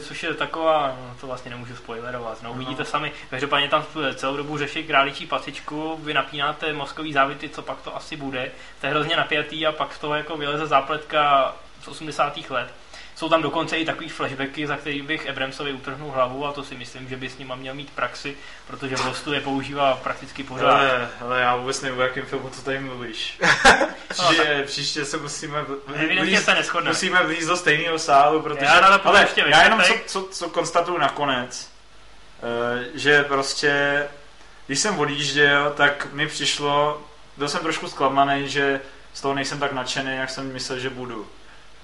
Což je taková, no to vlastně nemůžu spoilerovat, no uvidíte sami. Každopádně tam celou dobu řeší králičí pasičku, vy napínáte mozkový závity, co pak to asi bude. To je hrozně napjatý a pak z toho jako vyleze zápletka z 80. let. Jsou tam dokonce i takový flashbacky, za který bych Abramsovi utrhnul hlavu a to si myslím, že by s nima měl mít praxi, protože v Lostu je používá prakticky pořád. Ale, ale já vůbec nevím, o jakém filmu to tady mluvíš. příště, příště se musíme, vlíz- se neschodneme. musíme vlízt do stejného sálu, protože... Já půjdu ale ještě já jenom co, co, co konstatuju nakonec, eh, že prostě, když jsem odjížděl, tak mi přišlo, byl jsem trošku zklamaný, že z toho nejsem tak nadšený, jak jsem myslel, že budu.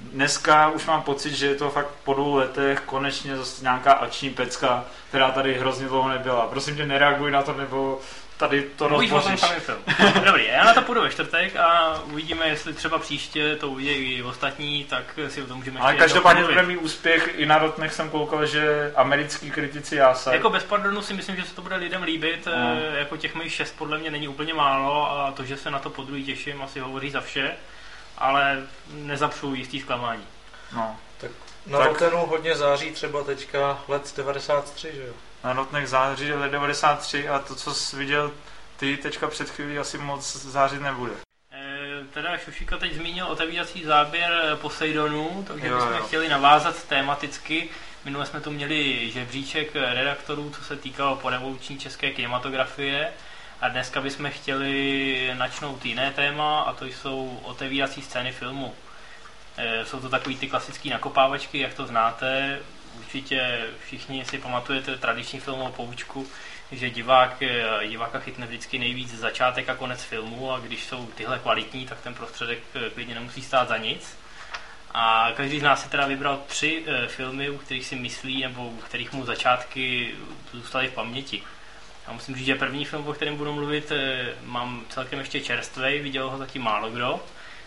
Dneska už mám pocit, že je to fakt po dvou letech konečně zase nějaká akční pecka, která tady hrozně dlouho nebyla. Prosím tě, nereaguj na to, nebo tady to rozboříš. Dobrý, já na to půjdu ve čtvrtek a uvidíme, jestli třeba příště to uvidí i ostatní, tak si o tom můžeme Ale každopádně to mít úspěch. I na Rotnech jsem koukal, že americký kritici jásají. Jako bez pardonu si myslím, že se to bude lidem líbit, eh, jako těch mých šest podle mě není úplně málo a to, že se na to po druhý těším, asi hovoří za vše, ale nezapřu jistý zklamání. No. Na Tak- Rotenu hodně září třeba teďka let 93, že jo? Na Rotnech září let 93 a to, co jsi viděl ty teďka před chvílí, asi moc zářit nebude. Eh, Teda Šušika teď zmínil otevírací záběr Poseidonu, takže Jo, bychom jo. chtěli navázat tematicky. Minule jsme tu měli žebříček redaktorů, co se týkalo porevoluční české kinematografie. A dneska bychom chtěli načnout jiné téma, a to jsou otevírací scény filmu. Eh, Jsou to takový ty klasické nakopávačky, jak to znáte. Určitě všichni si pamatujete tradiční filmovou poučku, že divák, eh, diváka chytne vždycky nejvíc začátek a konec filmu a když jsou tyhle kvalitní, tak ten prostředek eh, klidně nemusí stát za nic. A každý z nás si teda vybral tři filmy, u kterých si myslí, nebo u kterých mu začátky zůstaly v paměti. Já musím říct, že první film, o kterém budu mluvit, eh, mám celkem ještě čerstvej, viděl ho zatím málo kdo.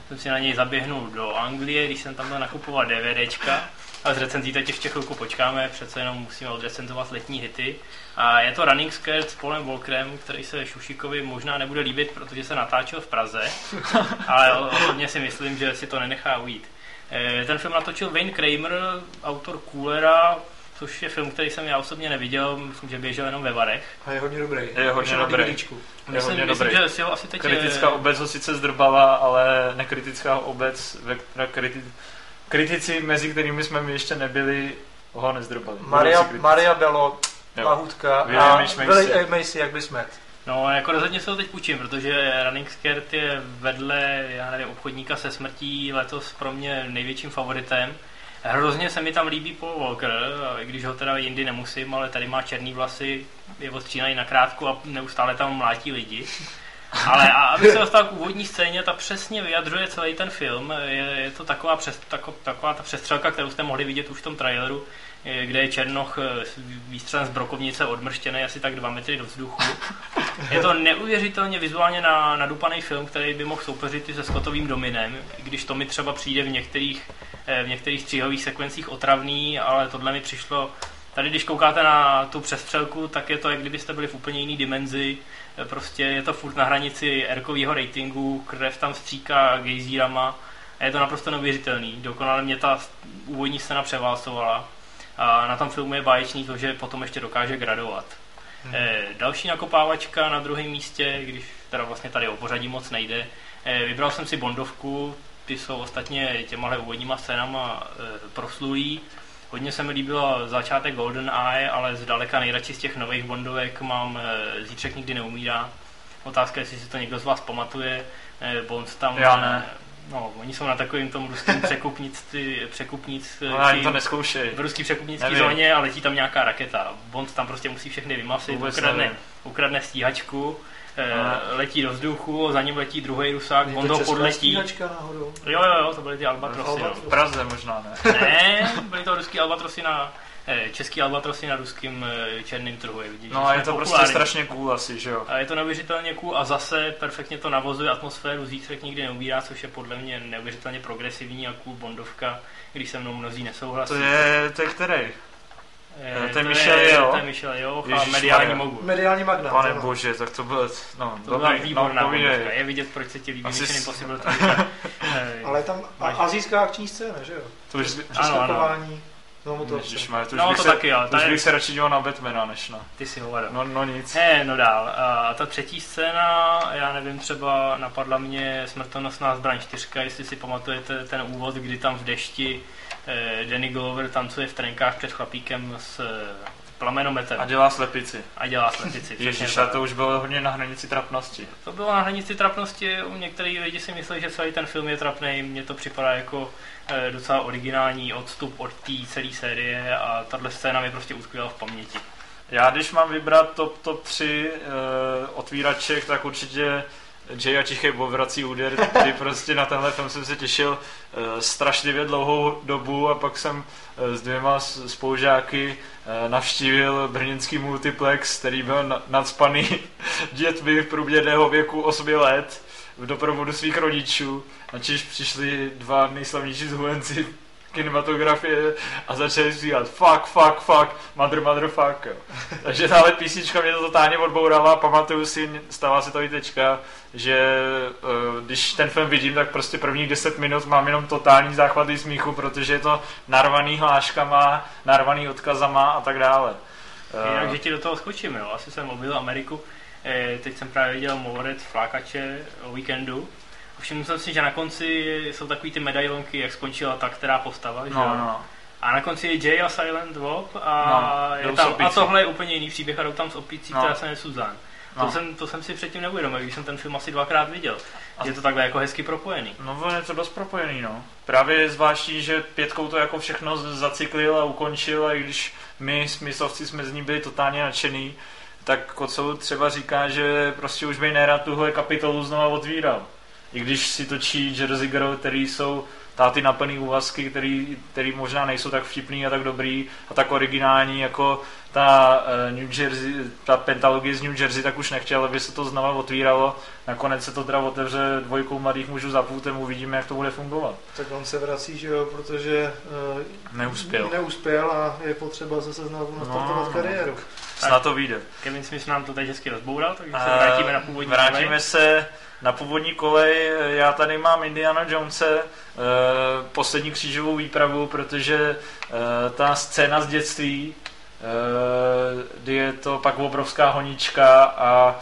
Jsem si na něj zaběhnul do Anglie, když jsem tam byl nakupovat DVDčka. A z recenzí teď ještě chvilku počkáme, přece jenom musíme odrecenzovat letní hity. A je to Running Scared s Polem Volkrem, který se Šušikovi možná nebude líbit, protože se natáčel v Praze, ale hodně si myslím, že si to nenechá ujít. Eh, Ten film natočil Wayne Kramer, autor Coolera, což je film, který jsem já osobně neviděl, myslím, že běžel jenom ve Varech. A je hodně dobrý. Je hodně dobrý. Je Myslím, hodně myslím dobrý. že si ho asi teď... Kritická eh, obec ho sice zdrbala, ale nekritická obec, ve která kriti... kritici, mezi kterými jsme my ještě nebyli, ho nezdrbali. Maria. Maria Bello. Lahutka a H. Macy. William Macy, jak by jsme. No, jako rozhodně se ho teď půjčím, protože Running Scared je vedle, já nevím, obchodníka se smrtí letos pro mě největším favoritem. Hrozně se mi tam líbí Paul Walker, i když ho teda jindy nemusím, ale tady má černý vlasy, je odstřínaný na krátku a neustále tam mlátí lidi. Ale a abych se dostal k úvodní scéně, ta přesně vyjadřuje celý ten film. Je, je to taková, přes, tako, taková ta přestřelka, kterou jste mohli vidět už v tom traileru, kde je Černoch eh, s výstřelem z brokovnice odmrštěný asi tak dva metry do vzduchu. Je to neuvěřitelně vizuálně na, nadupaný film, který by mohl soupeřit i se Scottovým Dominem, když to mi třeba přijde v některých, eh, v některých stříhových sekvencích otravný, ale tohle mi přišlo Tady, když koukáte na tu přestřelku, tak je to, jak kdybyste byli v úplně jiný dimenzi. Eh, Prostě je to furt na hranici erkového ratingu, krev tam stříká gejzírama. A je to naprosto neuvěřitelný. Dokonale mě ta úvodní scéna převálcovala. A na tom filmu je báječný to, že potom ještě dokáže gradovat. Eh, další nakopávačka na druhém místě, když teda vlastně tady o pořadí moc nejde. Eh, vybral jsem si Bondovku, ty jsou ostatně těmahle úvodníma scénama eh, proslulý. Hodně se mi líbilo začátek Golden Eye, ale zdaleka nejradši z těch nových Bondovek mám eh, Zítřek nikdy neumírá. Otázka, jestli si to někdo z vás pamatuje. Eh, Bond tam... Já ne. eh, No, oni jsou na takovým tom ruským překupnictví, překupnic, No, ani to neskoušej. v ruský překupnický Nevím. zóně a letí tam nějaká raketa. Bond tam prostě musí všechny vymasit, ukradne, nevím. ukradne stíhačku, eh, Ale- letí do vzduchu, za ním letí druhý rusák, Bond to ho česká podletí. stíhačka náhodou. Jo, jo, jo, to byly ty Albatrosy. No. V Praze možná ne. Ne, byly to ruský Albatrosy na, český Albatrosy na ruským eh, černým trhu. Je vidět, No a je to prostě populární. strašně cool asi, že jo. A je to neuvěřitelně cool a zase perfektně to navozuje atmosféru Zítřek nikdy neubírá, což je podle mě neuvěřitelně progresivní a cool bondovka, když se mnou mnozí nesouhlasí. To je, to je který? Eh, to je Michel Yeoh. To je Michel Yeoh a mediální mogu. Pane Mediální magnát. ano. bože, tak to bylo, no, To byla dobrý, výborná no, bondovka. Je vidět, proč se ti líbí Asi Mission Impossible. Eh, Ale tam a, azijská akční scéna, že jo? To už, Ano, ano. No, mu to Ježišmarja, to už No, bych to se, taky, ale to už bych se radši díval na Batmana, než na... Ty si hovado. No, no nic. Ne, no dál. A ta třetí scéna, já nevím, třeba napadla mě smrtonosná zbraň 4, jestli si pamatujete ten úvod, kdy tam v dešti eh, Danny Glover tancuje v trenkách před chlapíkem s eh, plamenometem A dělá slepici. a dělá slepici. tak. to už bylo hodně na hranici trapnosti. To bylo na hranici trapnosti, u některých lidí si myslí, že celý ten film je trapný, mně to připadá jako eh, docela originální odstup od té celé série a tahle scéna mi prostě utkvěla v paměti. Já když mám vybrat top, top 3 uh, otvíraček, tak určitě Jay a Tichý povrací úder, kdy prostě na tenhle film jsem se těšil uh, strašlivě dlouhou dobu a pak jsem uh, s dvěma s- spolužáky uh, navštívil brněnský multiplex, který byl na- nadspaný dětmi v průměrného věku 8 let v doprovodu svých rodičů, načež přišli dva nejslavnější zhulenci kinematografie a začali zpívat fuck, fuck, fuck, mother, mother, fuck. Jo. Takže tahle písnička mě to totálně odbourala, pamatuju si, stává se to i teďka, že eh, když ten film vidím, tak prostě prvních 10 minut mám jenom totální záchvaty smíchu, protože je to narvaný hláškama, narvaný odkazama a tak dále. Eh, Jinak, že ti do toho skočím, jo. Asi jsem objel Ameriku. Eh, teď jsem právě viděl Movorec flákače o víkendu. Všiml jsem si, že na konci jsou takový ty medailonky, jak skončila ta která postava. že jo? No, no. A na konci je Jay a Silent Bob a, No, je tam, a tohle je úplně jiný příběh a jdou tam s opící, No. která se jmenuje Suzanne. No. To, jsem, to jsem si předtím neuvědomil, když jsem ten film asi dvakrát viděl. A- Je to takhle jako hezky propojený. No, on je to dost propojený, no. Právě je zvláštní, že pětkou to jako všechno z- zacyklil a ukončil a i když my smyslovci jsme z ní byli totálně nadšený, tak Kocou třeba říká, že prostě už by nerad tuhle kapitolu znova otvíral. I když si točí Jersey Girl, který jsou táty na plný úvazky, který, který možná nejsou tak vtipný a tak dobrý a tak originální jako ta eh, New Jersey, ta pentalogie z New Jersey, tak už nechtěl, aby se to znova otvíralo. Nakonec se to teda otevře dvojkou mladých mužů za půltem, uvidíme, jak to bude fungovat. Tak on se vrací, že jo, protože uh, Neuspěl. neuspěl a je potřeba zase znovu nastartovat No, kariéru. Snad to vyjde. Kevin Smith nám to teď hezky rozboural, takže se A vrátíme na původní Vrátíme kolej. se na původní kolej. Já tady mám Indiana Jonese, eh, poslední křížovou výpravu, protože eh, ta scéna z dětství, eh, kdy je to pak obrovská honička a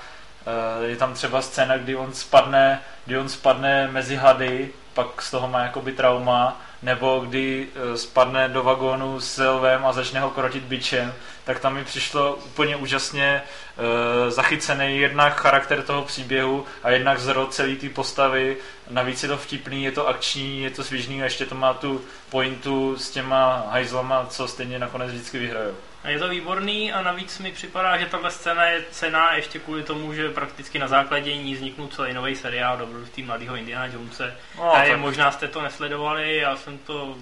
eh, je tam třeba scéna, kdy on spadne, kdy on spadne mezi hady, pak z toho má jakoby trauma, nebo kdy eh, spadne do vagónu s lvem a začne ho krotit bičem, tak tam mi přišlo úplně úžasně e, zachycený jednak charakter toho příběhu a jednak zrod celé té postavy. Navíc je to vtipný, je to akční, je to svižný a ještě to má tu pointu s těma hajzlama, co stejně nakonec vždycky vyhrajou. A je to výborný a navíc mi připadá, že tahle scéna je cená ještě kvůli tomu, že prakticky na základě ní vzniknul celý nový seriál Dobrodružství mladého Indiana Jonese. No, je, tak, možná jste to nesledovali, já jsem to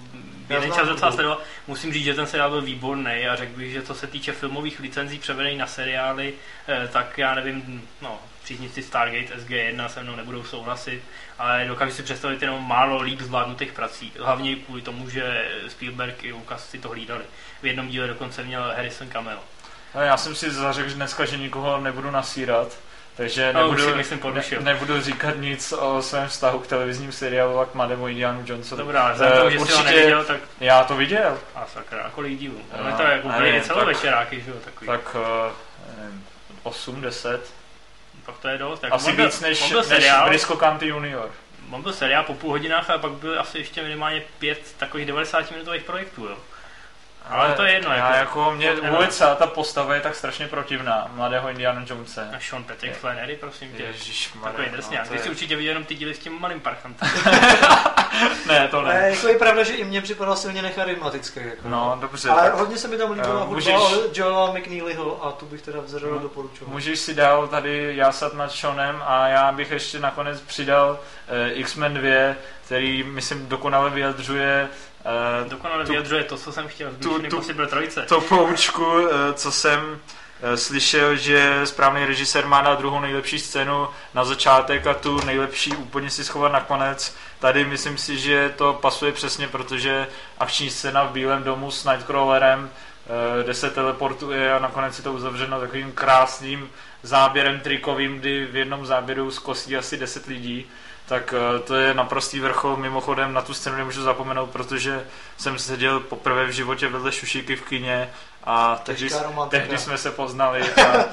jeden čas docela sledoval. Musím říct, že ten seriál byl výborný a řekl bych, že co se týče filmových licenzí převedených na seriály, eh, tak já nevím, no, příznivci Stargate SG1 se mnou nebudou souhlasit, ale dokážu si představit jenom málo líp zvládnutých prací. Hlavně kvůli tomu, že Spielberg i Lucas si to hlídali. V jednom díle dokonce měl Harrison Camel. no, já jsem si zařekl že dneska, že nikoho nebudu nasírat, takže No, nebudu, si myslím porušil. ne, nebudu říkat nic o svém vztahu k televizním seriálu a k mladému Indianu Jonesovi. Dobrá, vzhledem k tomu, že jsi ho určitě- neviděl, tak Já to viděl, a sakra, a kolik dílů? No, No, to jako byly celovečeráky, že jo, takový. Tak. tak uh, nevím, 8, 10, Pak to je dost. Jak asi byl- víc než, byl než seriál, Brisco County Junior. On byl seriál po půl hodinách a pak byl asi ještě minimálně pět takových 90 minutových projektů, jo. Ale to je jedno, Já jako- jako, mě vůbec celá ta postava je tak strašně protivná, mladého Indiana Jonese. A Sean Patrick Je- Flannery, prosím tě. Ježíš, Takový drsňák. Ty jsi určitě viděl jenom ty díly s tím malým parchantem. Ne, to Ale ne. jako je pravda, že i mně připadal silně necharismatický. Jako. No, dobře. Ale tak hodně se mi tam líbila Eh, hudba můžeš- Joela McNeelyho a tu bych teda vzorově No. doporučoval. Můžeš si dál tady jásat nad Seanem a já bych ještě nakonec přidal eh, X-Men 2, který, myslím, dokonale vyjadřuje eh, Dokonale Tu- vyjadřuje to, co jsem chtěl v tu- tu- Impossible 3. to poučku, eh, co jsem eh, slyšel, že správný režisér má na druhou nejlepší scénu na začátek a tu nejlepší úplně si schovat nakonec. Tady myslím si, že to pasuje přesně, protože akční scéna v Bílém domu s Nightcrawlerem, kde se teleportuje a nakonec je to uzavřeno takovým krásným záběrem trikovým, kdy v jednom záběru zkosí asi 10 lidí, tak eh, to je naprostý vrchol. Mimochodem na tu scénu nemůžu zapomenout, protože jsem seděl poprvé v životě vedle Šušíky v kině a tehdy, tehdy jsme se poznali a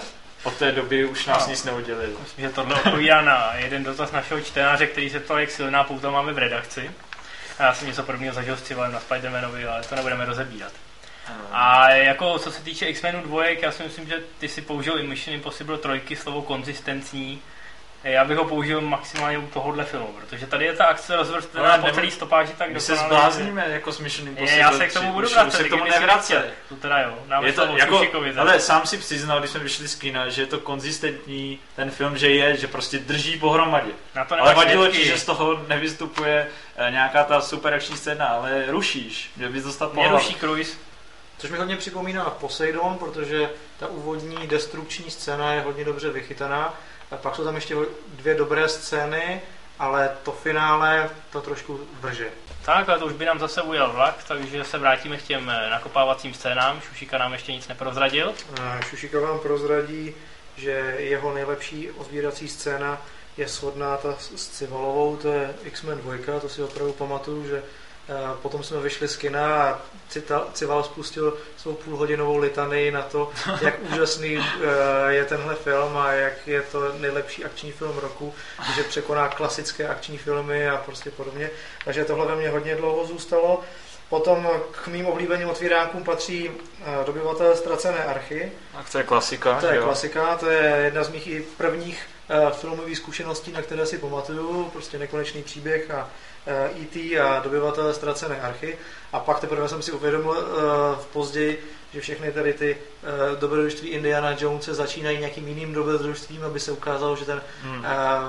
od té doby už nás No. nic neudělili. Myslím, že tohle odpovídá na jeden dotaz našeho čtenáře, který se ptal, jak silná pouta máme v redakci. A já jsem něco podobného zažil s Civalem na Spidermanovi, ale to nebudeme rozebírat. A jako co se týče X-Menu dvojek, já si myslím, že ty si použil i Mission Impossible trojky slovo konzistentní. Já bych ho použil maximálně u tohohle filmu, protože tady je ta akce rozvrstvená po celý stopáži tak My se zblázníme jako s Mission Je, Impossible já se k 3. tomu budu vracet, se k tomu nevracet. To teda jo, nám Je to slovo jako, ale sám si přiznal, když jsme vyšli z kina, že je to konzistentní ten film, že je, že prostě drží pohromadě. Na to Ale vadilo ti, že z toho nevystupuje eh, nějaká ta super akční scéna, ale rušíš, že bys dostat Mě po ruší Cruise. Což mi hodně připomíná Poseidon, protože ta úvodní destrukční scéna je hodně dobře vychytaná. A pak jsou tam ještě dvě dobré scény, ale to finále to trošku vrže. Tak, ale to už by nám zase ujel vlak, takže se vrátíme k těm eh, nakopávacím scénám. Šušíka nám ještě nic neprozradil. A Šušika vám prozradí, že jeho nejlepší ozvírací scéna je shodná ta s Civalovou, to je X-Men 2, to si opravdu pamatuju, že potom jsme vyšli z kina a Cival spustil svou půlhodinovou litanii na to, jak úžasný eh, je tenhle film a jak je to nejlepší akční film roku, že překoná klasické akční filmy a prostě podobně. Takže tohle ve mně hodně dlouho zůstalo. Potom k mým oblíbeným otvíránkům patří eh, Dobyvatel ztracené archy. Tak to je klasika, To je jo. klasika, to je jedna z mých i prvních uh, filmových zkušeností, na které si pamatuju, prostě nekonečný příběh a E.T. a dobyvatele ztracené archy. A pak teprve jsem si uvědomil uh, později, že všechny tady ty dobrodružství Indiana Jonese začínají nějakým jiným dobrodružstvím, aby se ukázalo, že ten Hmm.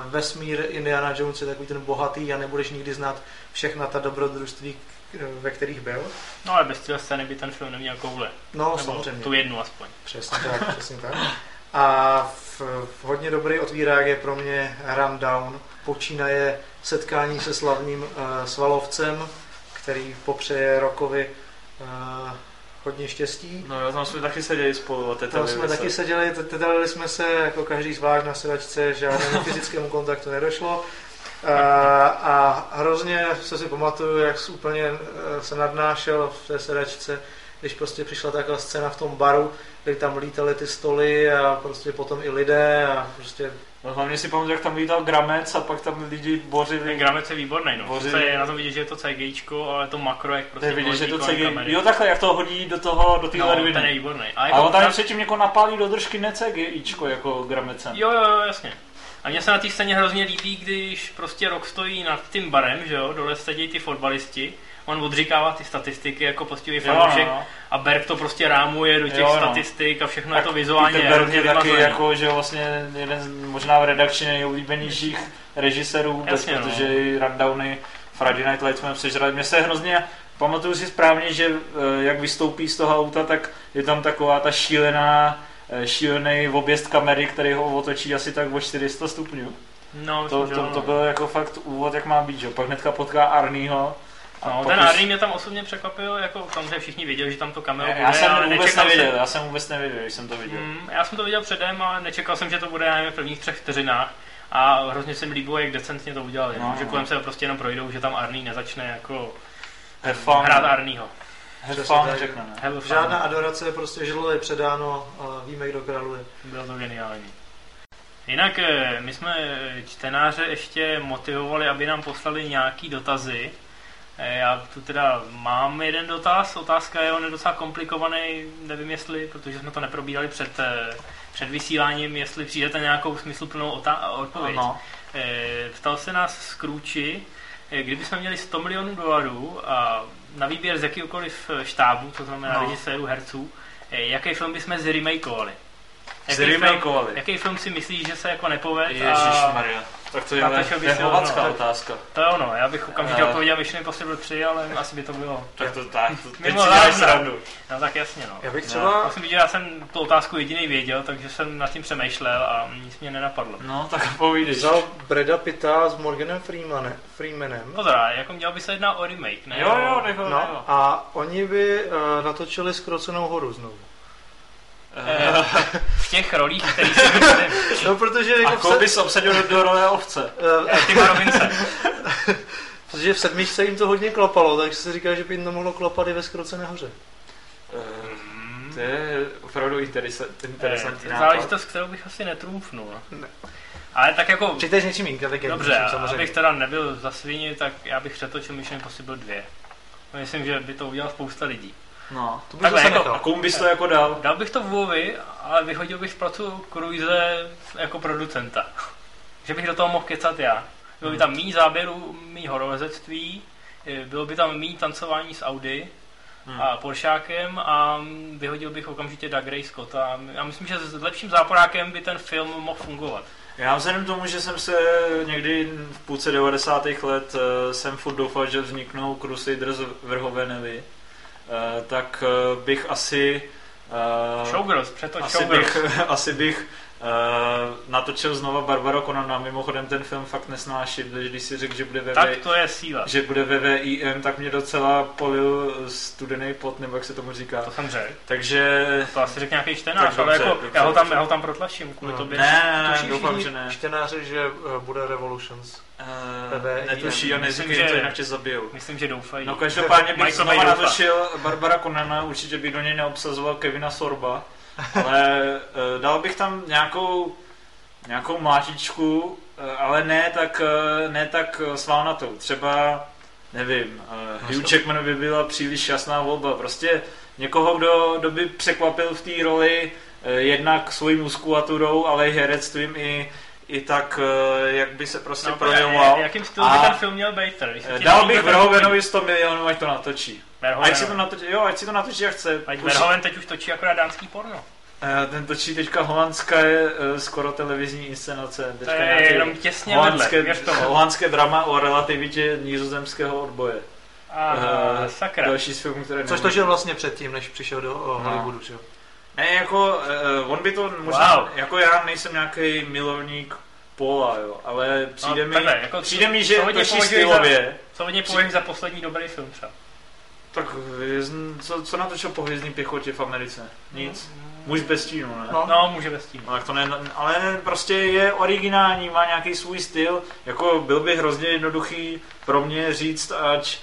vesmír Indiana Jones je takový ten bohatý a nebudeš nikdy znát všechna ta dobrodružství, eh, ve kterých byl. No ale bez téhle scény by ten film neměl koule. No, Nebo samozřejmě. tu jednu aspoň. Přesně tak, přesně tak. A v, v hodně dobrý otvírák je pro mě Rundown. Počínaje setkání se slavným uh, svalovcem, který popřeje Rokovi uh, hodně štěstí. No jo, tam jsme taky seděli spolu a Tam jsme se. taky seděli, te- tetelili jsme se jako každý zvlášť na sedačce, žádnému fyzickému kontaktu nedošlo. A, a hrozně se si pamatuju, jak úplně eh, se nadnášel v té sedačce, když prostě přišla taková scéna v tom baru, kdy tam lítaly ty stoly a prostě potom i lidé a prostě No, hlavně si pamatuju, jak tam lítal Gramec a pak tam lidi Ten bořili. Gramec je výborný, no. Boři- To je na tom vidět, že je to CGIčko, ale to makro, jak prostě je vidět, že to CGI. kamery. Jo, takhle, jak to hodí do toho, do té No, ledviny. ten je výborný. A A jako on tam tam- předtím někoho napálí do držky ne CGIčko jako Gramecem. Jo, jo, jo, jasně. A mně se na té scéně hrozně líbí, když prostě rok stojí nad tím barem, že jo, dole sedí ty fotbalisti, on odříkává ty statistiky jako poctivý Jo, fanoušek no. a Berg to prostě rámuje do těch Jo, no. statistik a všechno je to vizuálně Peter Berg je taky vymazaný. jako, že vlastně jeden z možná v redakci nejoblíbenějších režisérů vůbec, Jasně, no. protože i Rundowny Friday Night Lights jsme sežrali. Mně se hrozně, pamatuju si správně, že eh, jak vystoupí z toho auta, tak je tam taková ta šílená eh, šílený objezd kamery, který ho otočí asi tak o 400 stupňů. No, To, to, to byl jako fakt úvod, jak má být, že? Pak hnedka potká Arnieho. A No, pak ten Arnie mě tam osobně překvapil, jako samozřejmě všichni věděli, že tam to kameo bude, Já jsem ale vůbec nečekal nevěděl, jsem, já jsem vůbec nevěděl, když jsem to viděl. Mm, já jsem to viděl předem, ale nečekal jsem, že to bude já nevím, v prvních třech vteřinách. A hrozně se mi líbilo, jak decentně to udělali. No, No, že no. kolem se prostě jenom projdou, že tam Arnie nezačne jako Have fun. hrát Arnieho. Fun. žádná adorace, prostě žilo je předáno a víme, kdo králuje. Bylo to geniální. Jinak eh, my jsme čtenáře ještě motivovali, aby nám poslali nějaký dotazy. Eh, Já tu teda mám jeden dotaz, otázka je, on je docela komplikovaný, nevím jestli, protože jsme to neprobírali před, eh, před vysíláním, jestli přijdete nějakou smysluplnou otá- odpověď. Ano. Eh, Ptal se nás Scrooge, kdyby jsme měli 100 milionů dolarů a na výběr z jakýkoliv štábu, to znamená No. režisérů, herců, jaký film bychom zremakeovali? Jaký film, jaký film si myslíš, že se jako nepoved? Ježišmarja. Tak to je, hovacká ho, no. otázka. To je ono, já bych okamžitě odpověděl Mission Impossible 3, ale asi by to bylo. Tak to tak, to, teď Mimo si děláš srandu. No tak jasně no. Já bych třeba, Musím říct, že já jsem tu otázku jediný věděl, takže jsem nad tím přemýšlel a nic mě nenapadlo. No, tak povídej. vzal Breda Pitta s Morganem Freemanem, Freemanem Pozor, jako měl by se jedná o remake, ne? Jo, jo, nech ho, nech no, a oni by uh, natočili Skrocenou horu znovu. Eh, v těch rolích, který si myslím. No, protože A jako koho v, bys obsadil do, do role ovce? se, eh, Ty Rovince. protože v sedmičce jim to hodně klapalo, takže se říká, že by jim to mohlo klapat i ve Skrocené hoře. Eh, To je opravdu interesa- interesantní Eh, nápad. Záležitost, kterou bych asi netrumfnul. Ne. Ale tak jako, Přijďte s něčím inteligentním, dobře, samozřejmě. abych teda nebyl za svině, tak já bych přetočil Mission Impossible 2. Myslím, že by to udělal spousta lidí. No. To bych Takhle, jako- A nechal. komu bys to jako dal? Dal bych to Vovi, ale vyhodil bych z placu Cruise jako producenta. že bych do toho mohl kecat já. Bylo by tam méně záběrů, méně horolezectví, eh, bylo by tam méně tancování s Audi Hmm. a Poršákem a vyhodil bych okamžitě Doug Ray Scott. A já myslím, že s lepším záporákem by ten film mohl fungovat. Já vzhledem k tomu, že jsem se někdy v půlce 90. let eh, jsem furt doufal, že vzniknou Crusaders Vrhovenely, eh, tak eh, bych asi... eh, Showgirls, přetoč asi Showgirls. bych, asi bych natočil znova Barbara Conana. Mimochodem ten film fakt nesnáším, když si řekl, že bude ve, Tak to je síla. že bude ve VIM, tak mě docela polil studený pot, nebo jak se tomu říká. To jsem řekl. Takže To asi řekl nějaký čtenář, Tak ale dobře, jako, dobře, já, ho tam, dobře. já ho tam protlačím kvůli No. tobě. ne, ne, doufám, že ne. čtenáři, že eh, bude Revolutions. Uh, netuší a Myslím, neříkej to, že- jinak tě zabijou. Myslím, že doufají. No každopádně bych znova natočil Barbara Conana, určitě bych do něj neobsazoval Kevina Sorba, ale uh, dal bych tam nějakou, nějakou mlátičku, uh, ale ne tak, uh, ne tak svalnatou. Třeba, nevím, uh, Hugh Jackman by byla příliš jasná volba. Prostě někoho, kdo, kdo by překvapil v té roli uh, jednak svojí muskulaturou, ale i herectvím i, i tak, uh, jak by se prostě No, projevoval. Jakým stylem by A- ten film měl být? Eh, Dal bych Verhovenovi 100 milionů, ať to natočí. Ať si to no. natočí, jo, ať si to natočí, jak chce. Ať Už- Verhoeven teď už točí akorát dánský porno. Eh, Ten točí teďka holandské eh, skoro televizní inscenace. To Teďka je nějaký jenom těsně holandské, vedle, holandské drama o relativitě nizozemského odboje. Aha, Eh, sakra. Další z filmů, které Což točil vlastně předtím, než přišel do No. Hollywoodu, že jo? Ne, jako, uh, on by to možná, Wow. jako já nejsem nějaký milovník Pola, jo, ale přijde No, mi, takhle, jako přijde co- mi, že hodně točí stylově. Co od něj považuji za poslední dobrý film třeba? Tak co, co natočil po hvězdní pěchotě v Americe? Nic. Muž bez stínu, ne? No. No, může bez tím. No, tak to ne, ale prostě je originální, má nějaký svůj styl. Jako byl by hrozně jednoduchý pro mě říct, ať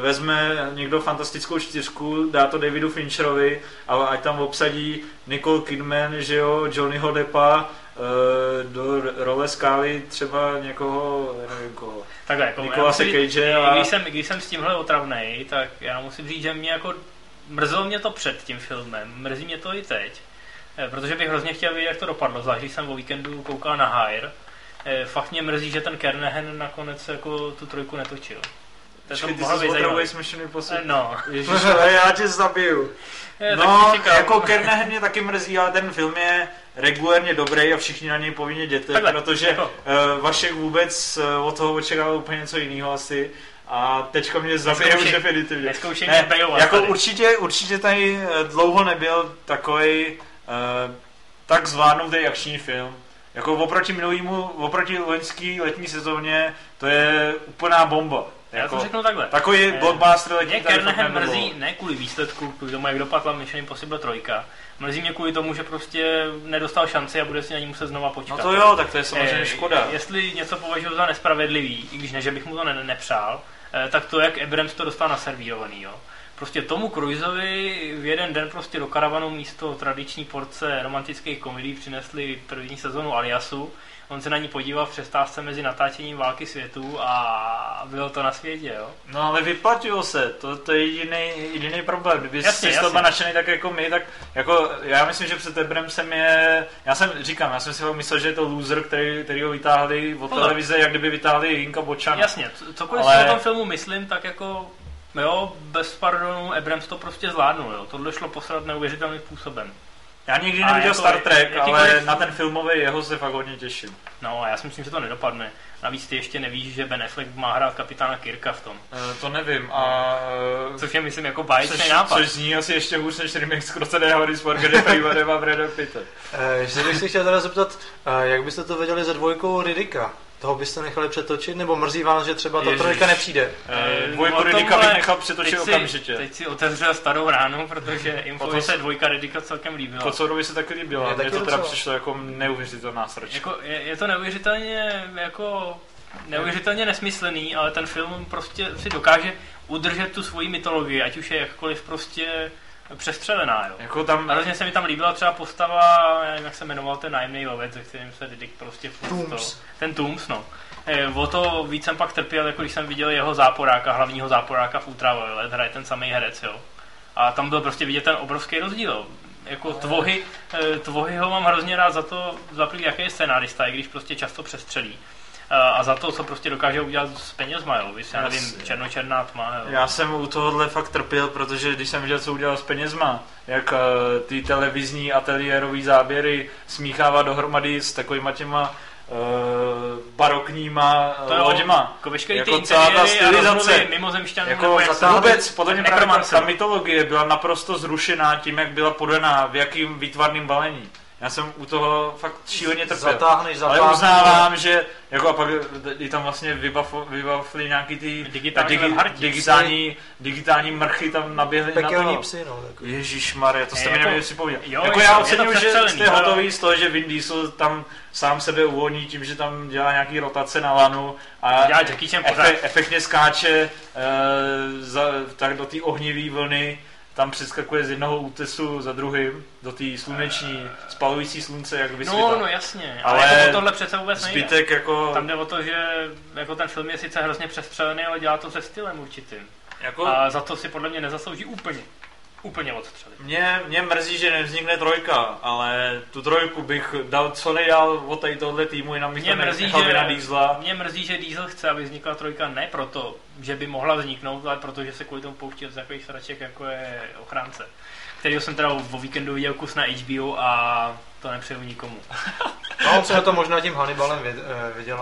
vezme někdo fantastickou čtyřku, dá to Davidu Fincherovi, ale ať tam obsadí Nicole Kidman, že jo, Johnnyho Deppa, uh, do role skály třeba někoho, nevím koho. Takhle, jako, musím říct, Cage a- když jsem, když jsem s tímhle otravnej, tak já musím říct, že mě jako mrzelo mě to před tím filmem, mrzí mě to i teď, Eh, protože bych hrozně chtěl vědět, jak to dopadlo, zvlášť když jsem o víkendu koukal na Hire. Eh, Fakt mě mrzí, že ten Kernahan nakonec jako tu trojku netočil. Počkej, ty jsi Mission Eh, Impossible. No, Ježiš, ale já tě zabiju. Eh, tak No, jako Kernahan mě taky mrzí, ale ten film je regulérně dobrý a všichni na něj povinně jděte, Takhle, protože jako- uh, Vašek vůbec uh, od toho očekával úplně něco jiného asi. A teďka mě zabije už definitivně. Neskoušej Ne, jako tady. určitě, určitě tady eh, dlouho nebyl takový uh, tak zvládnutý akční film. Jako oproti minulýmu, oproti loňský letní sezóně, to je úplná bomba. Já Jako, to řeknu takhle. takový Eh, blockbuster letní Mě nebylo. mrzí ne kvůli výsledku, kvůli tomu, jak dopadla Mission Impossible 3. Mrzí mě kvůli tomu, že prostě nedostal šanci a bude si na ní muset znova počkat. No to jo, tak to je samozřejmě Eh, škoda. Jestli něco považuji za nespravedlivý, i když ne, že bych mu to ne- nepřál, eh, tak to, jak Abrams to dostal naservírovaný, jo. Prostě tomu Cruiseovi v jeden den prostě do karavanu místo tradiční porce romantických komedií přinesli první sezonu Aliasu. On se na ní podíval v přestávce mezi natáčením Války světů a bylo to na světě, jo. No ale vyplatilo se, to, to je jediný, jediný problém. Kdyby Jasně, jsi jasně. nadšený tak jako my, tak jako já myslím, že před Ebremsem je, já jsem, říkám, já jsem si myslel, že je to loser, který, který ho vytáhli od Pozor. televize, jak kdyby vytáhli Hinka Bočana. Jasně, cokoliv Ale- si o tom filmu myslím, tak jako jo, bez pardonu, Abrams to prostě zvládnul, jo. Tohle šlo posrat neuvěřitelným způsobem. Já nikdy neviděl jako Star Trek, jakýkoliv- ale na ten filmový jeho se fakt hodně těším. No a já si myslím, že to nedopadne. Navíc ty ještě nevíš, že Ben Affleck má hrát kapitána Kirka v tom. Uh, to nevím a... Uh, Což je, myslím, jako báječný což, nápad. což zní asi ještě hůř než remake zkroceného Harry Morgana Freemanem a Brada Pitta. Eh, Ještě bych se chtěl teda zeptat, eh, jak byste to věděli se dvojkou Ridicka? Toho byste nechali přetočit, nebo mrzí vás, že třeba ta Ježiš. trojka nepřijde? Eh, Eh, Dvojku Ridicka bych nechal přetočit teď si- okamžitě. Teď si otevřel starou ránu, protože Infovi Potom- se dvojka Ridicka celkem líbila. Kocorovi se taky líbila, Mně to teda přišlo jako neuvěřitelná sračka. Jako, je, je to neuvěřitelně jako neuvěřitelně nesmyslný, ale ten film prostě si dokáže udržet tu svoji mytologii, ať už je jakkoliv prostě přestřelená, jo. Jako tam, A hrozně se mi tam líbila třeba postava, já nevím, jak se jmenoval ten nájemný lovec, se kterým se Dick prostě Tooms. to- Ten Tooms, no. Eh, O to víc jsem pak trpěl, jako když jsem viděl jeho záporáka, hlavního záporáka v Ultraviolet, hraje ten samý herec, jo. A tam byl prostě vidět ten obrovský rozdíl. Jako tvohy, eh, tvohy ho mám hrozně rád za to, za prvý, jaký je scenárista, i když prostě často přestřelí. Eh, A za to, co prostě dokáže udělat s penězma, jo. Víš, já nevím, černočerná tma, jo. Já jsem u tohohle fakt trpěl, protože když jsem viděl, co udělal s penězma, jak uh, ty televizní ateliérový záběry smíchává dohromady s takovýma těma uh, barokníma To jo, loděma. Jako veškerý ty Jako celá ta stylizace. mimozemšťanů, Jako nebo jak se vůbec, podle mě právě ta, ta mytologie byla naprosto zrušená tím, jak byla podaná, v jakým výtvarným balení. Já jsem u toho fakt šíleně trpěl. Zatáhneš, Ale zatáhneš. uznávám, že jako a pak i tam vlastně vybavili, nějaký ty Digitální digi, digitální, digitální mrchy tam naběhly na Pekelní to. psy, no. Takový. Ježíš Maria, to jste Je, mi jako- neměli si povědět. jako já oceňuji, že jste hotový z toho, že Vin Diesel tam sám sebe uvolní tím, že tam dělá nějaký rotace na lanu a Dělá efe, efektně skáče e, za, tak do té ohnivé vlny, tam přeskakuje z jednoho útesu za druhým do té sluneční, spalující slunce, jak vysvětla. No, no jasně, ale, Ale jako tohle přece vůbec nejde. Zbytek jako... Tam jde o to, že jako ten film je sice hrozně přestřelený, ale dělá to se stylem určitým. jako A za to si podle mě nezaslouží úplně, úplně odstřelit. mě, mě mrzí, že nevznikne trojka, ale tu trojku bych dal co nejdál od tady tohle týmu, jenom bych Mě to mrzí, nechal že, na Diesla. mě mrzí, že Diesel chce, aby vznikla trojka ne proto, že by mohla vzniknout, ale protože se kvůli tomu pouští od takových sraček, jako je ochránce. Kterýho jsem teda o víkendu viděl kus na HBO a to nepřeju nikomu. No, on se na to možná tím Hannibalem vy, eh, že.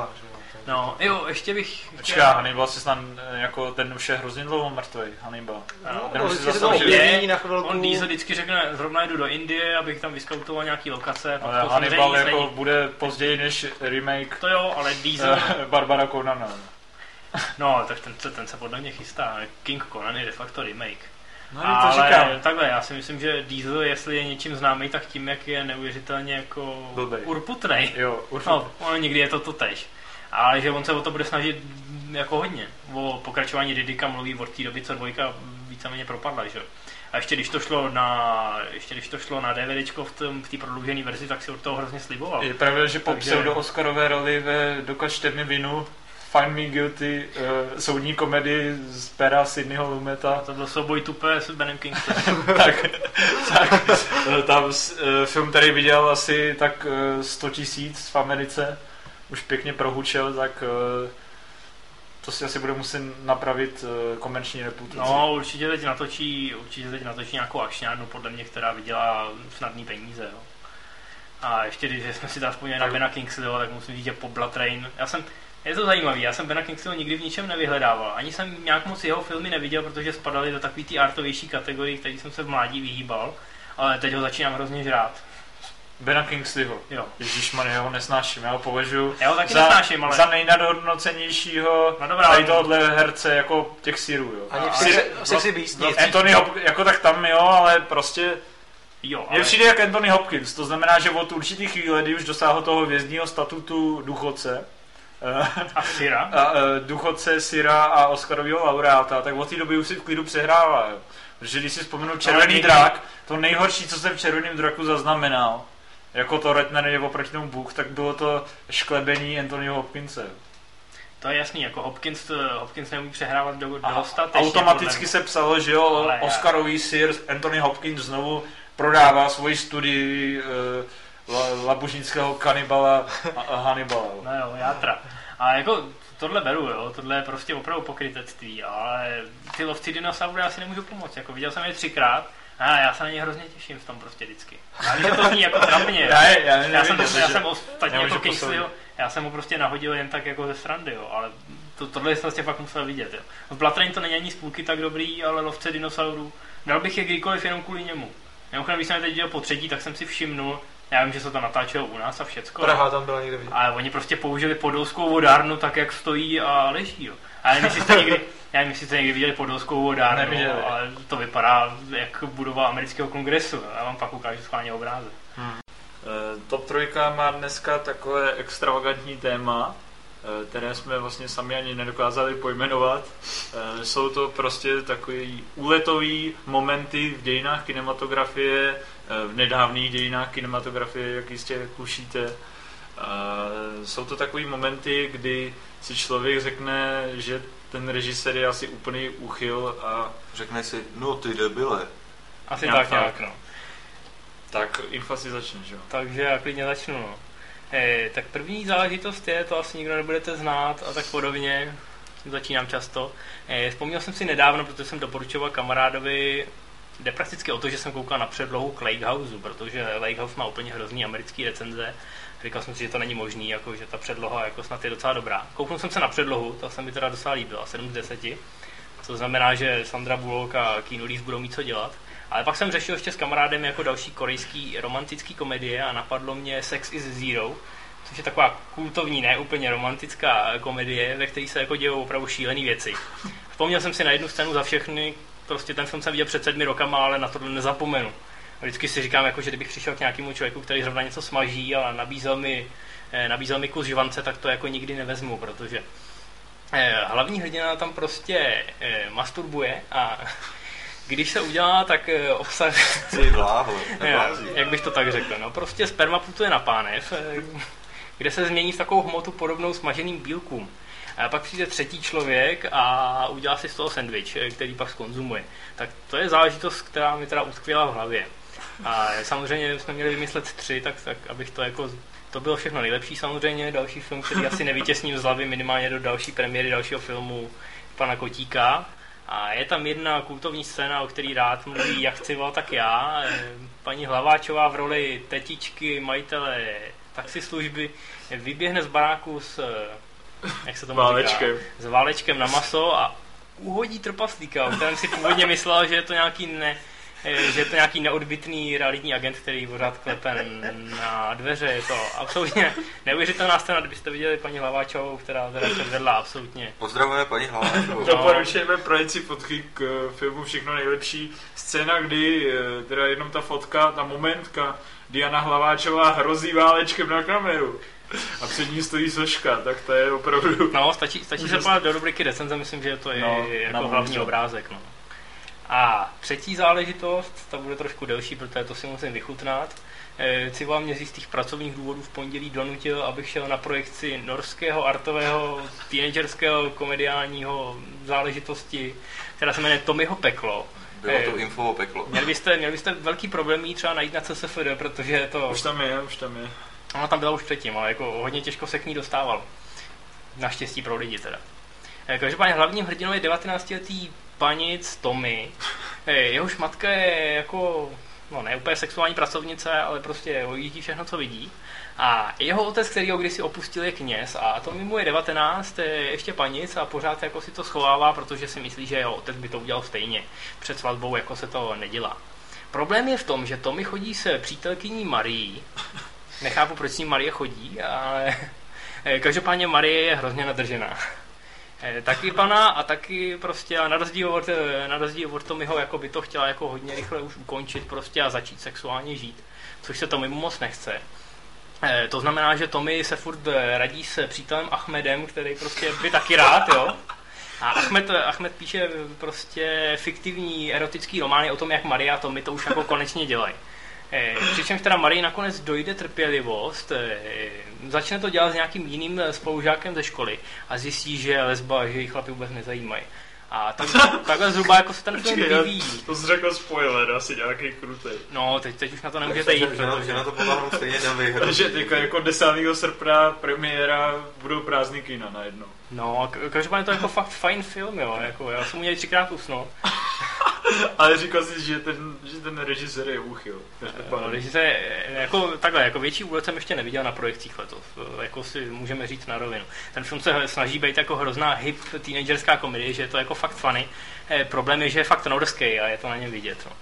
No, jo, ještě bych... Počká, Hannibal si snad, eh, jako ten už je hrozně dlouho mrtvý, Hannibal. No, Ten no, už si zase objeví na chvilku. On Diesel vždycky řekne, zrovna jdu do Indie, abych tam vyskautoval nějaký lokace. Ale to Hannibal samozřejmě nic jako není. bude později než remake To jo, ale Diesel... eh, Barbara Conana. No, tak ten, se- ten se podle mě chystá. King Conan je de facto remake. No, to ale říkám. takhle, já si myslím, že Diesel, jestli je něčím známý, tak tím, jak je neuvěřitelně jako Blbej. urputnej. Jo, určitě. No, ono někdy je to to tež. Ale že on se o to bude snažit mm, jako hodně. O pokračování Didika mluví od té doby, co dvojka víceméně propadla, že. A ještě když to šlo na, ještě když to šlo na DVDčko v tom- v té prodloužené verzi, tak si od toho hrozně sliboval. Je pravda, že po Takže- pseudo-Oscarové roli ve Dokažte mi vinu Find Me Guilty uh, soudní komedii z pera Sydneyho Lumeta. To byl souboj tupé s Benem Kingstonem. tak, tak eh, tam eh, film, který viděl asi tak eh, 100 tisíc v Americe, už pěkně prohučel, tak eh, to si asi bude muset napravit eh, komerční reputaci. No, určitě teď natočí, určitě teď natočí nějakou akčňárnu, podle mě, která vydělá snadný peníze, jo. A ještě když jsme si tam vzpomněli na Bena Kingsleyho, tak musím říct, že po Blood Train, já jsem, je to zajímavý, já jsem Bena Kingsleyho nikdy v ničem nevyhledával. Ani jsem nějak moc jeho filmy neviděl, protože spadaly do takové té artovější kategorii, který jsem se v mládí vyhýbal. Ale teď ho začínám hrozně žrát. Bena Kingsleyho. Jo. Ježišmar, já ho nesnáším, já ho považuji Já ho taky za, nesnáším, ale... za nejnadhodnocenějšího No dobrá, tady ale- tohohle herce jako těch sírů, jo. Ani v Ale- Sexy- v Sexy Beast No, nic. Anthony Hop, jako tak tam jo, ale prostě Jo, ale... přijde jak Anthony Hopkins, to znamená, že od určitý chvíle, kdy už dosáhl toho vězdního statutu důchodce, eh, A Syra? a, eh, důchodce Syra a Oscarového laureáta, tak od té doby už si v klidu přehrává. Jo. Protože když si vzpomenu Červený někdy- drak, to nejhorší, co jsem v Červeném draku zaznamenal, jako to Redner je oproti tomu Bůh, tak bylo to šklebení Anthonyho Hopkinse. To je jasný, jako Hopkins, Hopkins neumí přehrávat do, dostatečně. automaticky se psalo, že jo, Ale já- Oscarový Sir Anthony Hopkins znovu prodává svoji studii uh, la, labužnického kanibala a, a Hannibala. No jo, játra. A jako tohle beru, jo, tohle je prostě opravdu pokrytectví, ale ty lovci dinosaurů já si nemůžu pomoct, jako viděl jsem je třikrát a já se na ně hrozně těším v tom prostě vždycky. Já že to zní jako trapně. Já, já, já jsem, neviděl, já jsem ostatně jako Kingsley, posoudit. já jsem mu prostě nahodil jen tak jako ze srandy, jo, ale to, tohle jsem vlastně fakt musel vidět, jo. V Blood Rain to není ani z půlky tak dobrý, ale lovce dinosaurů, dal bych je kdykoliv jenom kvůli němu. Mimochodem, když jsem je teď viděl po třetí, tak jsem si všimnul, Já vím, že se to natáčelo u nás a všecko. Praha tam byla někde vidět. Ale oni prostě použili podolskou vodárnu tak, jak stojí a leží. Jo. A nevím, jestli jste někdy, já nevím, jestli jste někdy viděli podolskou vodárnu, Neviděli. ale to vypadá jak budova amerického kongresu. Já vám pak ukážu schválně obrázek. Eh, Top trojka má dneska takové extravagantní téma, eh, které jsme vlastně sami ani nedokázali pojmenovat. Eh, Jsou to prostě takový úletový momenty v dějinách kinematografie, v nedávných dějinách kinematografie, jak jistě kušíte. Jsou to takový momenty, kdy si člověk řekne, že ten režisér je asi úplný úchyl a Řekne si, no ty debile. Asi Nějak tak nějak, tak. no. tak infa si začne, že jo? Takže já klidně začnu. No. Eh, tak první záležitost je, to asi nikdo nebudete znát a tak podobně. Začínám často. Eh, vzpomněl jsem si nedávno, protože jsem doporučoval kamarádovi, jde prakticky o to, že jsem koukal na předlohu k Lakehouse, protože Lakehouse má úplně hrozný americký recenze. Říkal jsem si, že to není možný, jako, že ta předloha jako snad je docela dobrá. Kouknul jsem se na předlohu, ta se mi teda docela líbila, 7 z 10. To znamená, že Sandra Bullock a Keanu Reeves budou mít co dělat. Ale pak jsem řešil ještě s kamarádem jako další korejský romantický komedie a napadlo mě Sex is Zero, což je taková kultovní, ne úplně romantická komedie, ve které se jako dějou opravdu šílené věci. Vzpomněl jsem si na jednu scénu za všechny, prostě ten film jsem viděl před sedmi rokama, ale na to nezapomenu. A vždycky si říkám, jako, že kdybych přišel k nějakému člověku, který zrovna něco smaží a nabízel mi, eh, nabízel mi kus žvance, tak to jako nikdy nevezmu, protože eh, hlavní hrdina tam prostě eh, masturbuje a když se udělá, tak obsah... Ty neblází. jak bych to tak řekl, no prostě sperma putuje na pánev, kde se změní v takovou hmotu podobnou smaženým bílkům. A pak přijde třetí člověk a udělá si z toho sendvič, který pak skonzumuje. Tak to je záležitost, která mi teda utkvěla v hlavě. A samozřejmě jsme měli vymyslet tři, tak, tak abych to jako to bylo všechno nejlepší samozřejmě, další film, který asi nevytěsním z hlavy minimálně do další premiéry dalšího filmu pana Kotíka. A je tam jedna kultovní scéna, o který rád mluví jak Cival, tak já. Eh, Paní Hlaváčová v roli tetičky, majitele taxislužby, vyběhne z baráku s, eh, jak se tomu Válečkem. říká, s válečkem na maso a uhodí trpaslíka, o kterém si původně myslel, že je to nějaký ne, že je to nějaký neodbitný realitní agent, který pořád klepe na dveře. Je to absolutně neuvěřitelná scéna, kdybyste viděli paní Hlaváčovou, která teda předvedla absolutně Pozdravujeme paní Hlaváčovou. Doporučujeme projít si fotky k eh, filmu Všechno nejlepší. Scéna, kdy eh, teda jenom ta fotka, ta momentka, Diana Hlaváčová hrozí válečkem na kameru. A před ní stojí soška, tak to je opravdu... No, stačí, stačí se podívat do rubriky recenze, myslím, že to je No, jako hlavní obrázek. No. A třetí záležitost, ta bude trošku delší, protože to si musím vychutnat. Eh, Civa mě z jistých pracovních důvodů v pondělí donutil, abych šel na projekci norského artového teenagerského komediálního záležitosti, která se jmenuje Tommyho peklo. Bylo to Eh, info peklo. Měli byste, měli byste velký problém jí třeba najít na CSFD, protože je to... Už tam je, už tam je. Ona tam byla už předtím, ale jako hodně těžko se k ní dostával. Naštěstí pro lidi teda. Eh, Každopádně hlavním hrdinou je 19-letý panic Tommy. Eh, Jehož matka je jako, no ne úplně sexuální pracovnice, ale prostě ojíždí všechno, co vidí. A jeho otec, který ho kdysi opustil, je kněz a Tommy mu je 19, je ještě panic a pořád jako si to schovává, protože si myslí, že jeho otec by to udělal stejně. Před svatbou jako se to nedělá. Problém je v tom, že Tommy chodí se přítelkyní Marí, nechápu, proč s ním Marie chodí, ale eh, každopádně Marie je hrozně nadržená. Eh, Taky pana a taky prostě a na rozdíl od, eh, na rozdíl od Tommyho jako by to chtěla jako hodně rychle už ukončit prostě a začít sexuálně žít, což se Tommymu moc nechce. Eh, To znamená, že Tommy se furt radí s přítelem Ahmedem, který prostě by taky rád, jo. A Ahmed, Ahmed píše prostě fiktivní erotický romány o tom, jak Maria a Tommy to už jako konečně dělají. Přičemž teda Marie nakonec dojde trpělivost, začne to dělat s nějakým jiným eh, spolužákem ze školy a zjistí, že je lesba, a že jich chlapi vůbec nezajímají. A tak, takhle zhruba jako se ten film vyvíjí. to jsi řekl spoiler, asi nějaký krutej. No, teď, teď už na to nemůžete jít, že, že, na, že na protože... to potáhnou stejně vyhru. Takže teďka jako 10. srpna premiéra budou prázdný kina najednou. No, k- každopádně to je jako fakt fajn film, jo, jako já jsem měl třikrát usnout. Ale říkal jsi, že ten, že ten režisér je úchyl. No, když se, jako takhle, jako větší úlet jsem ještě neviděl na projekcích letos, jako si můžeme říct na rovinu. Ten film se snaží být jako hrozná hip teenagerská komedie, že je to jako fakt funny. Eh, problém je, že je fakt norský a je to na něm vidět. No.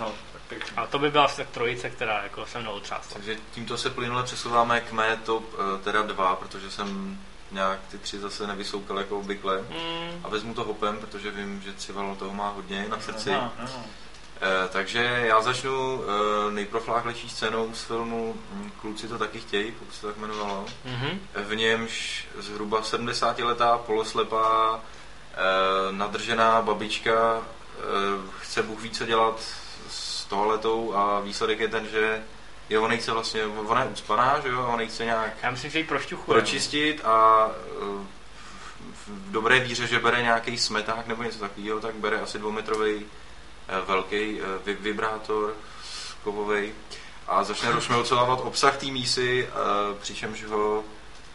No, tak Pěkný. A to by byla asi tak trojice, která jako se mnou otřásla. Takže tímto se plynule přesouváme k mé top eh, teda dva, protože jsem nějak ty tři zase nevysoukal jako obvykle. Mm, A vezmu to hopem, protože vím, že Cival toho má hodně na srdci. No, no. Eh, takže já začnu eh, nejprofláklejší scénou z filmu hm, Kluci to taky chtějí, pokud se to tak jmenovalo. mhm. V němž zhruba 70-letá poloslepá eh, nadržená babička eh, chce Bůh ví, co dělat s toaletou a výsledek je ten, že jo, ona chce vlastně, ona je ucpaná, že jo, ona chce nějak Já myslím, že ji prošťuchuje. pročistit a eh, v- dobré víře, že bere nějaký smeták nebo něco takového, tak bere asi dvoumetrový velký eh, vi- vibrátor kovový a začne rozšmelcovávat obsah té mísy, eh, přičemž ho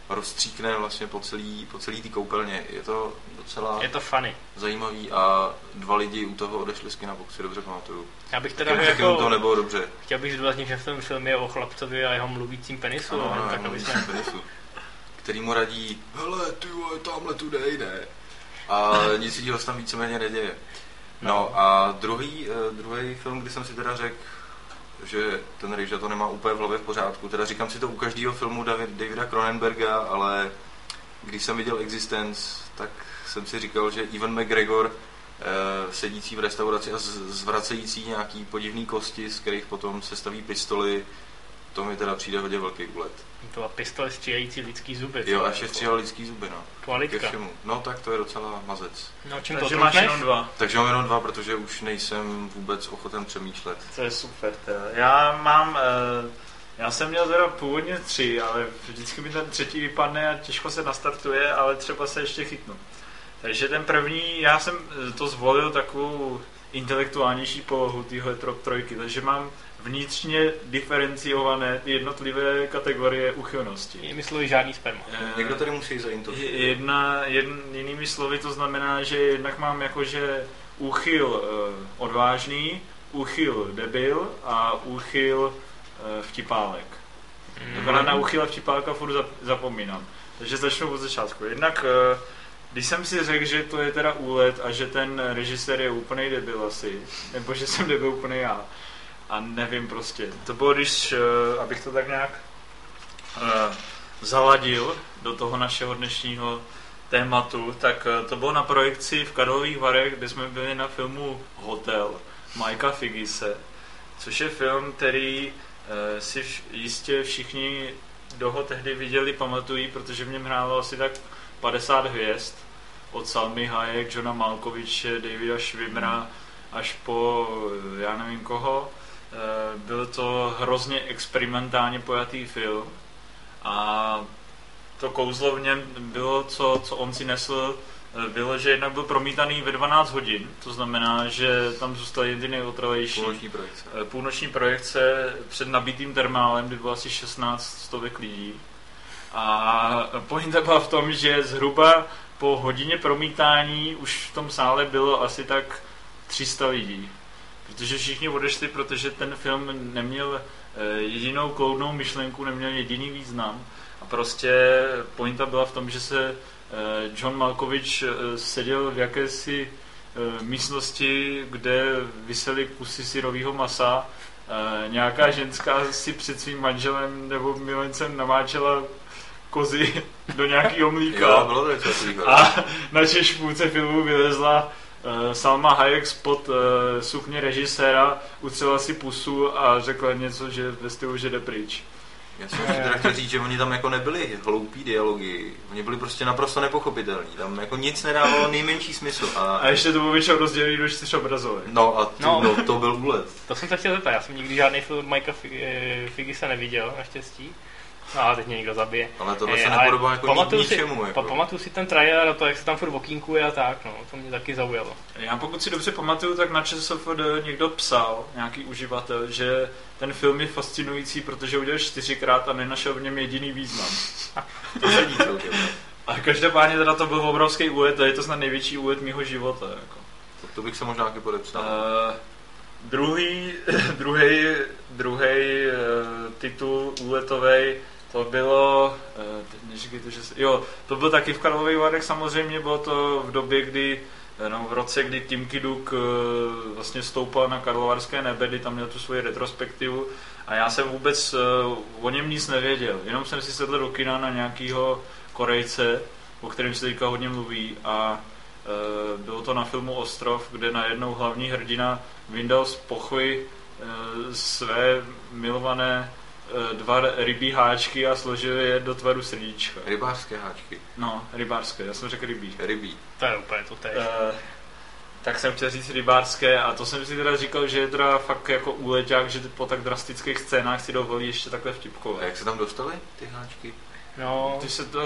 rozstříkne vlastně po celý, po celý té koupelně. Je to docela Je to funny. zajímavý a dva lidi u toho odešli z kina, pokud si dobře pamatuju. Já bych Tak teda jako... to nebylo dobře. chtěl bych zdůraznit, že v tom filmu je o chlapcovi a jeho mluvícím penisu, Ano, no, ano, tak aby jsme... penisu. Který mu radí, hele, ty vole, tamhle tu dej, ne? A nic jiného tam víceméně neděje. No a druhý, eh, druhý film, kdy jsem si teda řekl, že ten režisер to nemá úplně v hlavě v pořádku. Teda říkám si to u každého filmu David, Davida Cronenberga, ale když jsem viděl Existence, tak jsem si říkal, že Ivan McGregor eh, sedící v restauraci a z- zvracející nějaký podivný kosti, z kterých potom se staví pistoli, to mi teda přijde hodně velký úlet. To byla pistole střílející lidský zuby. Jo, až je stříhal lidský zuby, no. Ke Kvalitka. všemu. No tak to je docela mazec. No čím to Takže máš trufneš? jenom dva. Takže mám jenom dva, protože už nejsem vůbec ochoten přemýšlet. To je super teda. Já mám, eh, já jsem měl teda původně tři, ale vždycky mi ten třetí vypadne a těžko se nastartuje, ale třeba se ještě chytnu. Takže ten první, já jsem eh, to zvolil takovou intelektuálnější polohu téhle tro- trojky, takže mám vnitřně diferenciované ty jednotlivé kategorie uchylnosti. Nemysluji žádný sperma. Eh, Někdo tady musí. Je- Jedna, jedn, jinými slovy to znamená, že jednak mám jakože úchyl eh, odvážný, úchyl debil a úchyl eh, vtipálek. Mm. Akorát na úchyl a vtipálka furt zap, zapomínám. Takže začnu od začátku. Jednak, eh, když jsem si řekl, že to je teda úlet a že ten režisér je úplný debil asi, nebo že jsem debil úplný já, a nevím prostě. To bylo, když, eh, abych to tak nějak eh, zaladil do toho našeho dnešního tématu, tak eh, to bylo na projekci v Karlových Varech, kde jsme byli na filmu Hotel Majka Figise, což je film, který eh, si vš- jistě všichni, kdo ho tehdy viděli, pamatují, protože v něm hrálo asi tak 50 hvězd, od Salmy Hayek, Johna Malkoviče, Davida Schwimmera až po já nevím koho. Eh, Byl to hrozně experimentálně pojatý film a to kouzlo v něm bylo, co, co on si nesl, eh, bylo, že jednak byl promítaný ve 12 hodin, to znamená, že tam zůstaly jen ty nejotravější Půlnoční projekce. eh, půlnoční projekce před nabitým termálem, kdy bylo asi 16 stovek lidí. A pointa byla v tom, že zhruba po hodině promítání už v tom sále bylo asi tak 300 lidí. Protože všichni odešli, protože ten film neměl eh, jedinou kloudnou myšlenku, neměl jediný význam. A prostě pointa byla v tom, že se eh, John Malkovich eh, seděl v jakési místnosti, kde vysely kusy syrového masa. Nějaká ženská si před svým manželem nebo milencem namáčela kozy do nějakého mlíka. Jo, bylo to. A na češpůlce filmu vylezla uh, Salma Hayek spod uh, sukně režiséra, utřela si pusu a řekla něco, že ve stylu, že jde pryč. Já jsem si teda chtěl říct, že oni tam jako nebyli hloupí dialogy, oni byli prostě naprosto nepochopitelní, tam jako nic nedávalo nejmenší smysl. A, A ještě to bylo většinou rozdělený do čtyř obrazovek. no a to, No. no. to byl úlet. To jsem se chtěl zeptat, já jsem nikdy žádný film od Mikea Figisa neviděl, naštěstí. No a teď mě někdo zabije. Ale tohle Eh, se nepodobá jako pamatuju si- ničemu. Pa, Jako. pamatuju si ten trailer a to, jak se tam furt okýnkuje a tak, no, to mě taky zaujalo. Já pokud si dobře pamatuju, tak na ČSFD někdo psal, nějaký uživatel, že ten film je fascinující, protože udělal čtyřikrát a nenašel v něm jediný význam. To sedí celkem. A každopádně teda to byl obrovský úlet, a je to snad největší úlet mého života. Jako. To, to bych se možná taky podepsal. Uh, druhý, druhý, druhý uh, titul úletový, to bylo, teď neříkej to, že se, jo, to byl taky v Karlových Varech samozřejmě, bylo to v době, kdy No, v roce, kdy Tim Kiduk eh, vlastně stoupal na Karlovarské nebe, kdy tam měl tu svoji retrospektivu. A já jsem vůbec eh, o něm nic nevěděl, jenom jsem si sedl do kina na nějakýho Korejce, o kterém se teďka hodně mluví. A eh, bylo to na filmu Ostrov, kde najednou hlavní hrdina vyndal z pochvy své milované dva rybí háčky a složil je do tvaru srdíčka. Rybářské háčky. No, rybářské, já jsem řekl rybí. Rybí. To je úplně to tež. Uh, tak jsem chtěl říct rybářské a to jsem si teda říkal, že je teda fakt jako úleťák, že po tak drastických scénách si dovolí ještě takhle vtipkovat. A jak se tam dostali ty háčky? No, Ty se to,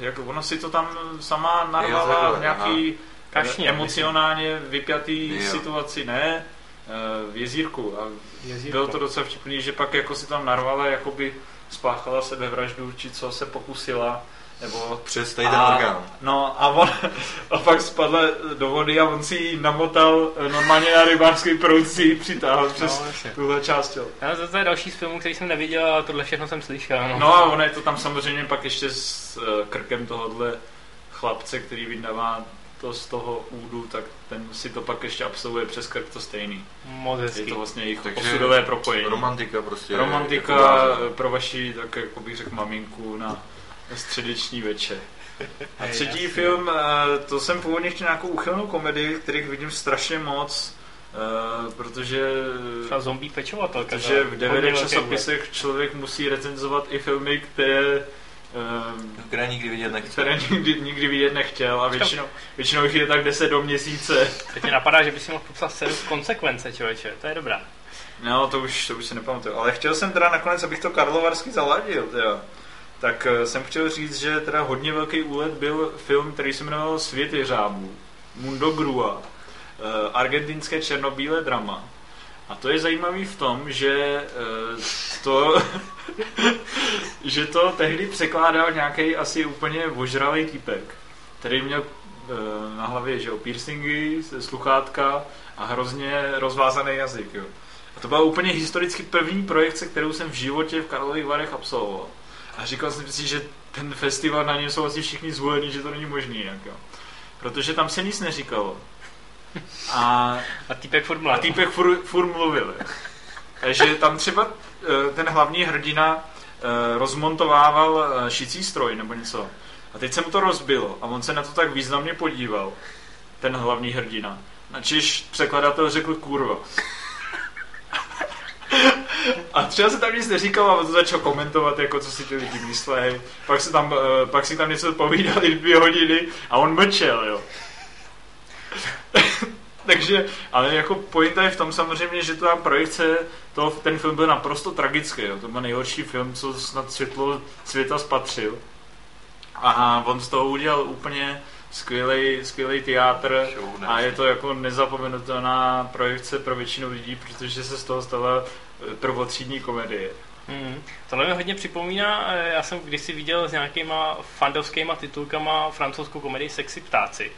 jak ono si to tam sama narvala v nějaký Kašně, emocionálně vypjatý Jo. situaci, ne? Eh, V jezírku. A Jezírko. bylo to docela vtipný, že pak jako si tam narvala, jakoby spáchala sebevraždu, či co se pokusila, nebo Přes tady ten orgán. No a on a pak spadla do vody a on si ji namotal eh, normálně na rybářský proud si ji přitáhl přes No, tuhle část těla. Já, to, to je další z filmů, který jsem neviděl a tohle všechno jsem slyšel. No. No a ono je to tam samozřejmě pak ještě s eh, krkem tohohle chlapce, který vydává to z toho údu, tak ten si to pak ještě absolvuje přes krk to stejný. Moc Je hezký. to vlastně jejich Takže osudové propojení. Romantika prostě. Romantika Jako pro vaši, tak jako bych řekl, maminku na středeční večer. A třetí jasně. film, eh, to jsem původně chtěl nějakou úchylnou komedii, kterých vidím strašně moc, eh, protože Třeba zombie pečovatelka. Protože to je v hodně DVD velký časopisech člověk musí recenzovat i filmy, které, Které nikdy vidět nechci. které nikdy, nikdy vidět nechtěl a většinou, většinou jich je tak 10 do měsíce. Teď mi napadá, že by si mohl popsat scénu konsekvence, člověče. To je dobrá. No, to už, to už si nepamatuju. Ale chtěl jsem teda nakonec, abych to Karlovarsky zaladil, teda. Tak eh, jsem chtěl říct, že teda hodně velký úlet byl film, který se jmenoval Svět jeřábů, Mundo Grua, eh, argentinské černobílé drama. A to je zajímavý v tom, že eh, to, že to tehdy překládal nějaký asi úplně ožralý typek, který měl eh, na hlavě že jo, piercingy, sluchátka a hrozně rozvázaný jazyk. Jo. A to byla úplně historicky první projekce, kterou jsem v životě v Karlových Varech absolvoval. A říkal jsem si, že ten festival na něm jsou asi všichni zvolení, že to není možný jinak. Jo. Protože tam se nic neříkalo. A A týpek furt a mladý. týpek furt, furt mluvil. Takže tam třeba eh, ten hlavní hrdina eh, rozmontovával eh, šicí stroj nebo něco. A teď se mu to rozbilo a on se na to tak významně podíval, ten hlavní hrdina. Načež překladatel řekl kurva. A třeba se tam nic neříkal a on to začal komentovat, jako co si ty lidi myslej. Pak, se tam, pak si tam něco povídali dvě hodiny a on mlčel, jo. Takže, ale jako pointa je v tom samozřejmě, že ta projekce, to, ten film byl naprosto tragický, jo. to byl nejhorší film, co snad světlo světa spatřil. A on z toho udělal úplně skvělý, skvělý teátr a je to jako nezapomenutelná projekce pro většinu lidí, protože se z toho stala eh, prvotřídní komedie. Mm. Tohle mi hodně připomíná, eh, já jsem kdysi viděl s nějakýma fandovskýma titulkama francouzskou komedii Sexy ptáci,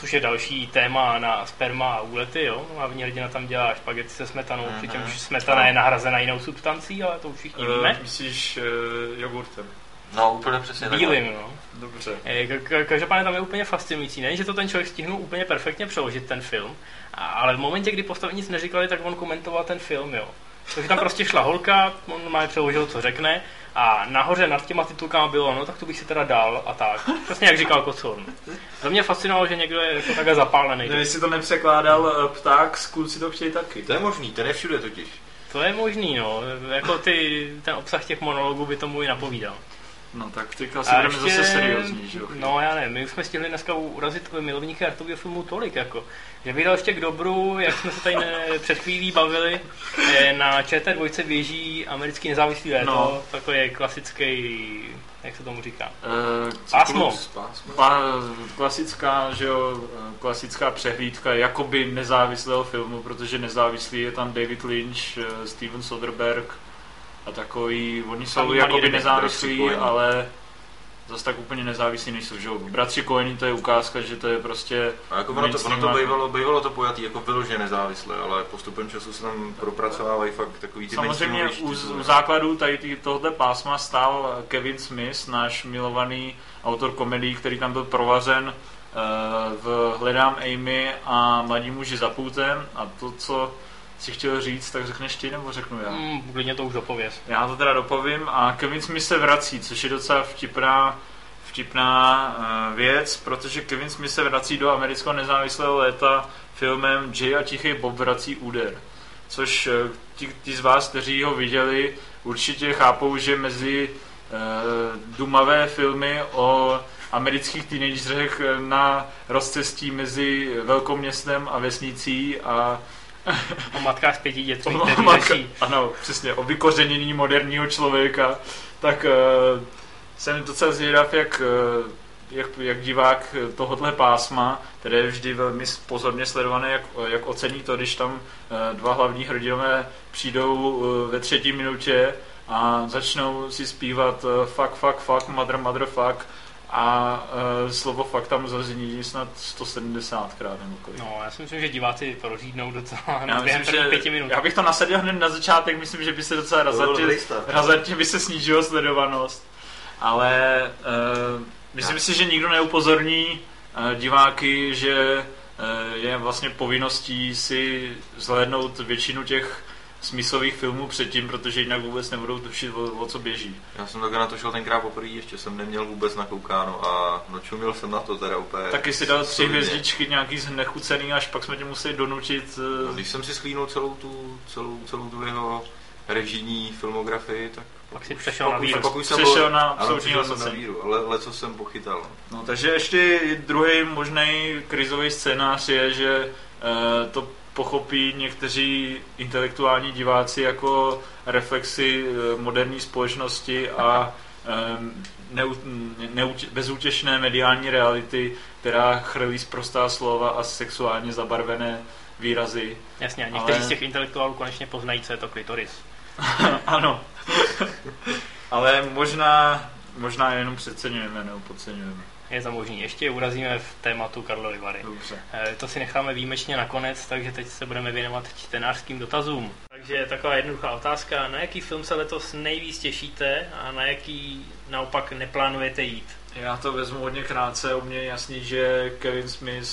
což je další téma na sperma a úlety, jo. Hlavní hrdina tam dělá špagety se smetanou, Mhm. přičemž smetana je nahrazena jinou substancí, ale to už všichni víme. Eh, myslíš uh, jogurtem? No, úplně přesně. Bílým, no. Dobře. Eh, ka- ka- Každopádně tam je úplně fascinující, ne, že to ten člověk stihnul úplně perfektně přeložit ten film, ale v momentě, kdy postavy nic neříkali, tak on komentoval ten film, jo. Takže tam prostě šla holka, on má přeložil, co řekne, a nahoře nad těma titulkama bylo, no tak to bych si teda dal a tak. Přesně jak říkal Kocorn. To mě fascinovalo, že někdo je jako takhle zapálený. Ne, jestli to nepřekládal eh, pták, z kluci to chtějí taky. To je možný, ten je všude totiž. To je možný, no. Jako ty, ten obsah těch monologů by tomu i napovídal. No tak teďka si budeme zase seriózní, že jo? No já nevím, my už jsme stihli dneska urazit milovníky artového filmu tolik, jako. Že bych dal ještě k dobru, jak jsme se tady ne, před chvílí bavili, na ČT2 běží americký nezávislý léto, No. no. takový klasický, jak se tomu říká, Uh, Pásmo. Pásmo. Pa, klasická, že jo, eh, klasická přehlídka jakoby nezávislého filmu, protože nezávislý je tam David Lynch, eh, Steven Soderbergh a takový, oni jsou jakoby nezávislí, ale zase tak úplně nezávislí nejsou, že jo. Bratři Coeni to je ukázka, že to je prostě A jako ono to, ono to bývalo, bývalo to pojatý jako vyloženě nezávisle, ale postupem času se tam propracovávají fakt takový ty Samozřejmě u, u základu tady tý- tohoto pásma stál Kevin Smith, náš milovaný autor komedií, který tam byl provařen v Hledám Amy a Mladí muži za půtem a to, co si chtěl říct, tak řekneš ty nebo řeknu já? Mm, klidně to už dopověz. Já to teda dopovím a Kevin Smith se vrací, což je docela vtipná, vtipná uh, věc, protože Kevin Smith se vrací do amerického nezávislého léta filmem Jay a Tichý Bob vrací úder. Což uh, ti, ti z vás, kteří ho viděli, určitě chápou, že mezi uh, dumavé filmy o amerických teenagerech na rozcestí mezi velkoměstem a vesnicí a O matkách pěti dětmi, o kteří matka- řeší. Ano, přesně, o vykořenění moderního člověka, tak uh, jsem docela zvědav, jak, uh, jak, jak divák tohohle pásma, které je vždy velmi pozorně sledované, jak, jak ocení to, když tam uh, dva hlavní hrdinové přijdou uh, ve třetí minutě a začnou si zpívat uh, fuck, fuck, fuck, mother, mother, fuck a uh, slovo fuck tam zazní snad 170krát nebo kolik. No, já si myslím, že diváci prořídnou docela Já myslím, že pěti minut. já bych to nasadil hned na začátek, myslím, že by se docela razantně, start. razantně by se snížila sledovanost. Ale uh, myslím si, že nikdo neupozorní uh, diváky, že uh, je vlastně povinností si zhlédnout většinu těch smyslových filmů předtím, protože jinak vůbec nebudou tušit, o, o co běží. Já jsem takhle na to šel tenkrát poprvé, ještě jsem neměl vůbec nakoukáno a no čuměl jsem na to teda úplně. Taky si dal tři hvězdičky, nějaký znechucený, až pak jsme tě museli donutit. No, Uh, Když jsem si sklínul celou tu, celou, celou tu jeho režijní filmografii, tak Pak si přešel na víru. pak už jsem Přešel byl- na ano, absolutní přešel jsem na hodnocení. víru, ale, ale co jsem pochytal. No, takže ještě druhý možný krizový scénář je, že eh, to pochopí někteří intelektuální diváci jako reflexy eh, moderní společnosti a eh, neu, neu, bezútěšné mediální reality, která chrlí zprostá slova a sexuálně zabarvené výrazy. Jasně, a někteří Ale- z těch intelektuálů konečně poznají, co je to klitoris. ano. Ale možná, možná jenom přeceňujeme nebo podceňujeme. Je to možný. Ještě urazíme v tématu Karlovy Vary. Dobře. Eh, To si necháme výjimečně nakonec, takže teď se budeme věnovat čtenářským dotazům. Takže taková jednoduchá otázka. Na jaký film se letos nejvíc těšíte a na jaký naopak neplánujete jít? Já to vezmu hodně krátce, u mě je jasný, že Kevin Smith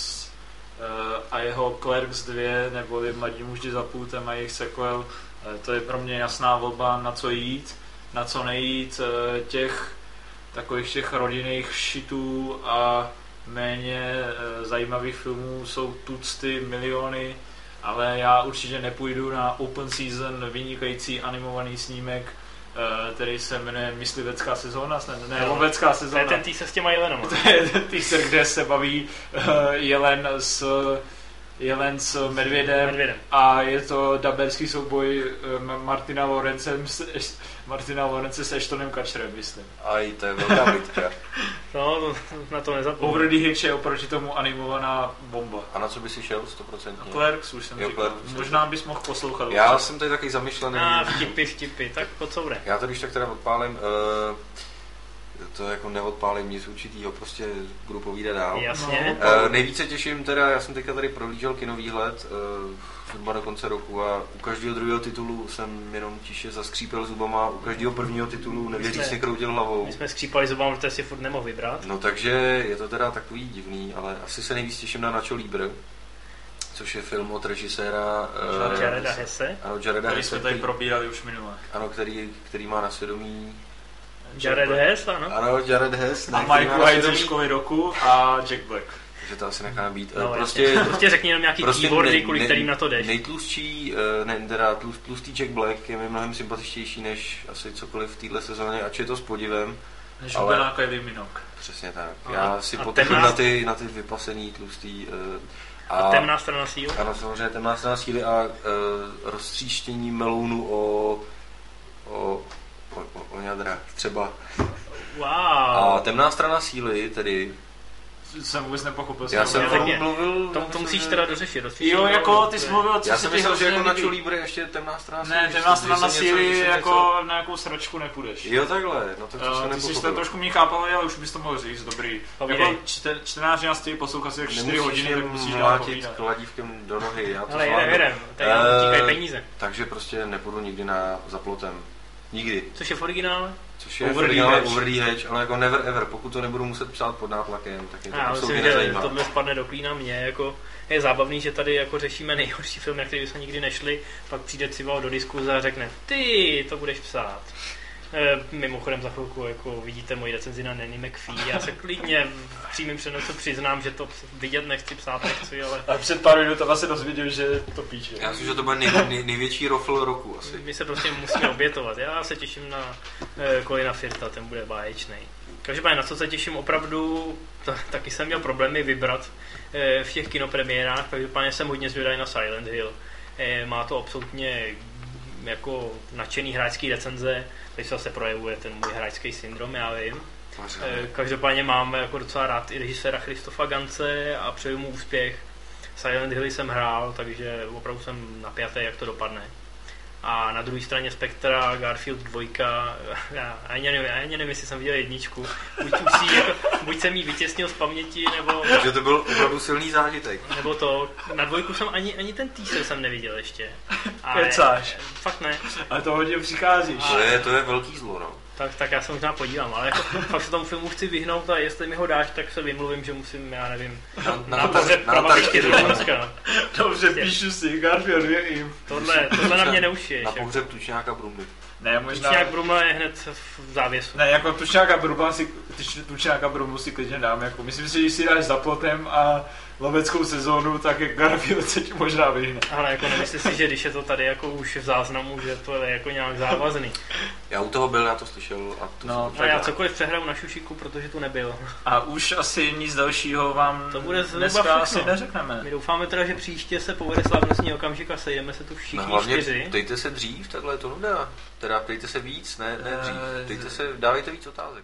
eh, a jeho Clerks 2, neboli Mladí muži za půltem a jejich sequel, eh, to je pro mě jasná volba, na co jít, na co nejít, těch takových těch rodinných šitů a méně eh, zajímavých filmů jsou tucty, miliony, ale já určitě nepůjdu na Open Season, vynikající animovaný snímek, eh, který se jmenuje Myslivecká sezóna, ne, ne Jo. lovecká To sezóna. je ten tý se s těma jelenama. To je ten teaser, kde se baví uh, jelen s jelen s medvědem Medvědem. a je to daberský souboj Martina Lorencem s, Martina Lorence s Ashtonem Kutcherem, myslím. Aj, to je velká bitka. No, to- na to nezapomínám. Over the Hitch je oproti tomu animovaná bomba. A na co by si šel 100%? Clerks už jsem Jo, říkal. Clerks. Možná bys mohl poslouchat. Já jsem tady taky zamýšlený. A vtipy, vtipy, tak pocoure. Já to když tak teda odpálím, uh, to jako neodpálím nic určitýho, prostě budu povídat dál. Jasně. No. Uh, nejvíce těším teda, já jsem teďka tady prohlížel kinovýhled uh, zhruba do konce roku a u každého druhého titulu jsem jenom tiše zaskřípil zubama, u každého prvního titulu nevěřícně kroutil hlavou. My jsme skřípali zubama, protože si furt nemohl vybrat. No takže je to teda takový divný, ale asi se nejvíc těším na Nacho Libre, což je film od režiséra eh, Jareda Hesse. Ano, Jareda Který Hesse, jsme tady který, probírali už minule. ano, který, který má na svědomí Jared Hess, ano. Ano, Jared Hess. A Michael školy roku a Jack Black. Takže to asi necháme být. No, No, prostě, prostě, prostě řekni jenom nějaký prostě keywordy, ne- kvůli ne- kterým na to jdeš. Nejtlustší, eh, ne, teda tlust, tlustý Jack Black je mi mnohem sympatičtější než asi cokoliv v téhle sezóně, ač je to s podivem. Než Ale- hubená Kylie Minogue. Přesně tak. A- Já si a temná- na ty, na ty vypasený tlustý. eh, A temná strana síl. Ano, samozřejmě temná strana síly a uh, roztříštění melounu o, o, o, o, o jadra třeba. Wow. A temná strana síly, tedy Jsem vůbec nepochopil. já co jsem to taky. mluvil... To, to musíš teda dořešit. dořešit Jo, to, jako to ty jsi mluvil, co Já se jsem ti myslel, že jako na. Libre ještě temná strana. Ne, temná strana na síly jako na nějakou sračku nepůjdeš. Jo, takhle, no tak to Uh, jsem ty jsi to trošku méně chápal, ale už bys to mohl říct, dobrý. Jako čte, čtenář nás chtějí poslouchat si tak 4 Nemusíš hodiny, tak musíš dál kladívkem do nohy, já to Ale jedem, zvládnu. jedem. Tady Eh, peníze. Takže prostě nepůjdu nikdy na za plotem. Nikdy. Což je v originále? Což je Over the originál edge. over the edge, ale jako never ever. Pokud to nebudu muset psát pod nátlakem, tak je to Já absolutně myslím, že nezajímá. tohle spadne do klína mě. Jako, je zábavný, že tady jako řešíme nejhorší film, na který jsme nikdy nešli, pak přijde Cival do diskuze a řekne, ty to budeš psát. E, mimochodem za chvilku jako vidíte moji recenzi na Nanny McPhee. Já se klidně v přímém přenosu přiznám, že to vidět nechci, psát nechci, ale A před pár minutama se dozvěděl, že to píče. Já myslím, že to bude nej, nej, největší rofl roku asi. my se prostě musíme obětovat. Já se těším na e, Colina Firta, ten bude báječný. Každopádně na co se těším opravdu, to, taky jsem měl problémy vybrat e, v těch kinopremiérách, každopádně jsem hodně zvědavý na Silent Hill. E, má to absolutně jako nadšený hráčský recenze, teď se zase projevuje ten můj hráčský syndrom, já vím. E, každopádně mám jako docela rád i režiséra Christofa Gance a přeju mu úspěch. Silent Hill jsem hrál, takže opravdu jsem napjatý, jak to dopadne. A na druhé straně spektra Garfield 2, já ani nevím, ani nevím, jestli jsem viděl jedničku. Buď, už si, jako, buď jsem ji vytěsnil z paměti, nebo, Takže to byl opravdu silný zážitek. nebo to. Na dvojku jsem ani, ani ten teaser jsem neviděl ještě. A Kecáš. Fakt ne. Ale to hodně přicházíš. To je, to je velký zlo, no. Tak, tak já se možná podívám, ale jako, fakt se tomu filmu chci vyhnout a jestli mi ho dáš, tak se vymluvím, že musím, já nevím, Na, na, na, pohřeb na, prababičky do na, Čínska. Dobře, píšu si, Garfield je jim. Tohle, tohle na mě neušiješ. na jako. pohřeb tučňáka Brumby. Ne, možná... Tučňák Bruma je hned v závěsu. Ne, jako tučňáka Bruma si, tuč- tučňáka Brumu si klidně dám, jako myslím si, že si dáš za plotem a loveckou sezónu, tak je Garfield se ti možná vyhne. Ale jako nemyslím si, že když je to tady jako už v záznamu, že to je jako nějak závazný. Já u toho byl, já to slyšel a to No, A já cokoliv přehraju na šušiku, protože tu nebyl. A už asi nic dalšího vám To bude dneska všechno. asi neřekneme. My doufáme teda, že příště se povede slavnostní okamžik a sejdeme se tu No, všichni hlavně čtyři. ptejte se dřív, takhle je to nuda. Teda ptejte se víc, ne, ne dřív. Eh, Ptejte se, dávejte víc otázek.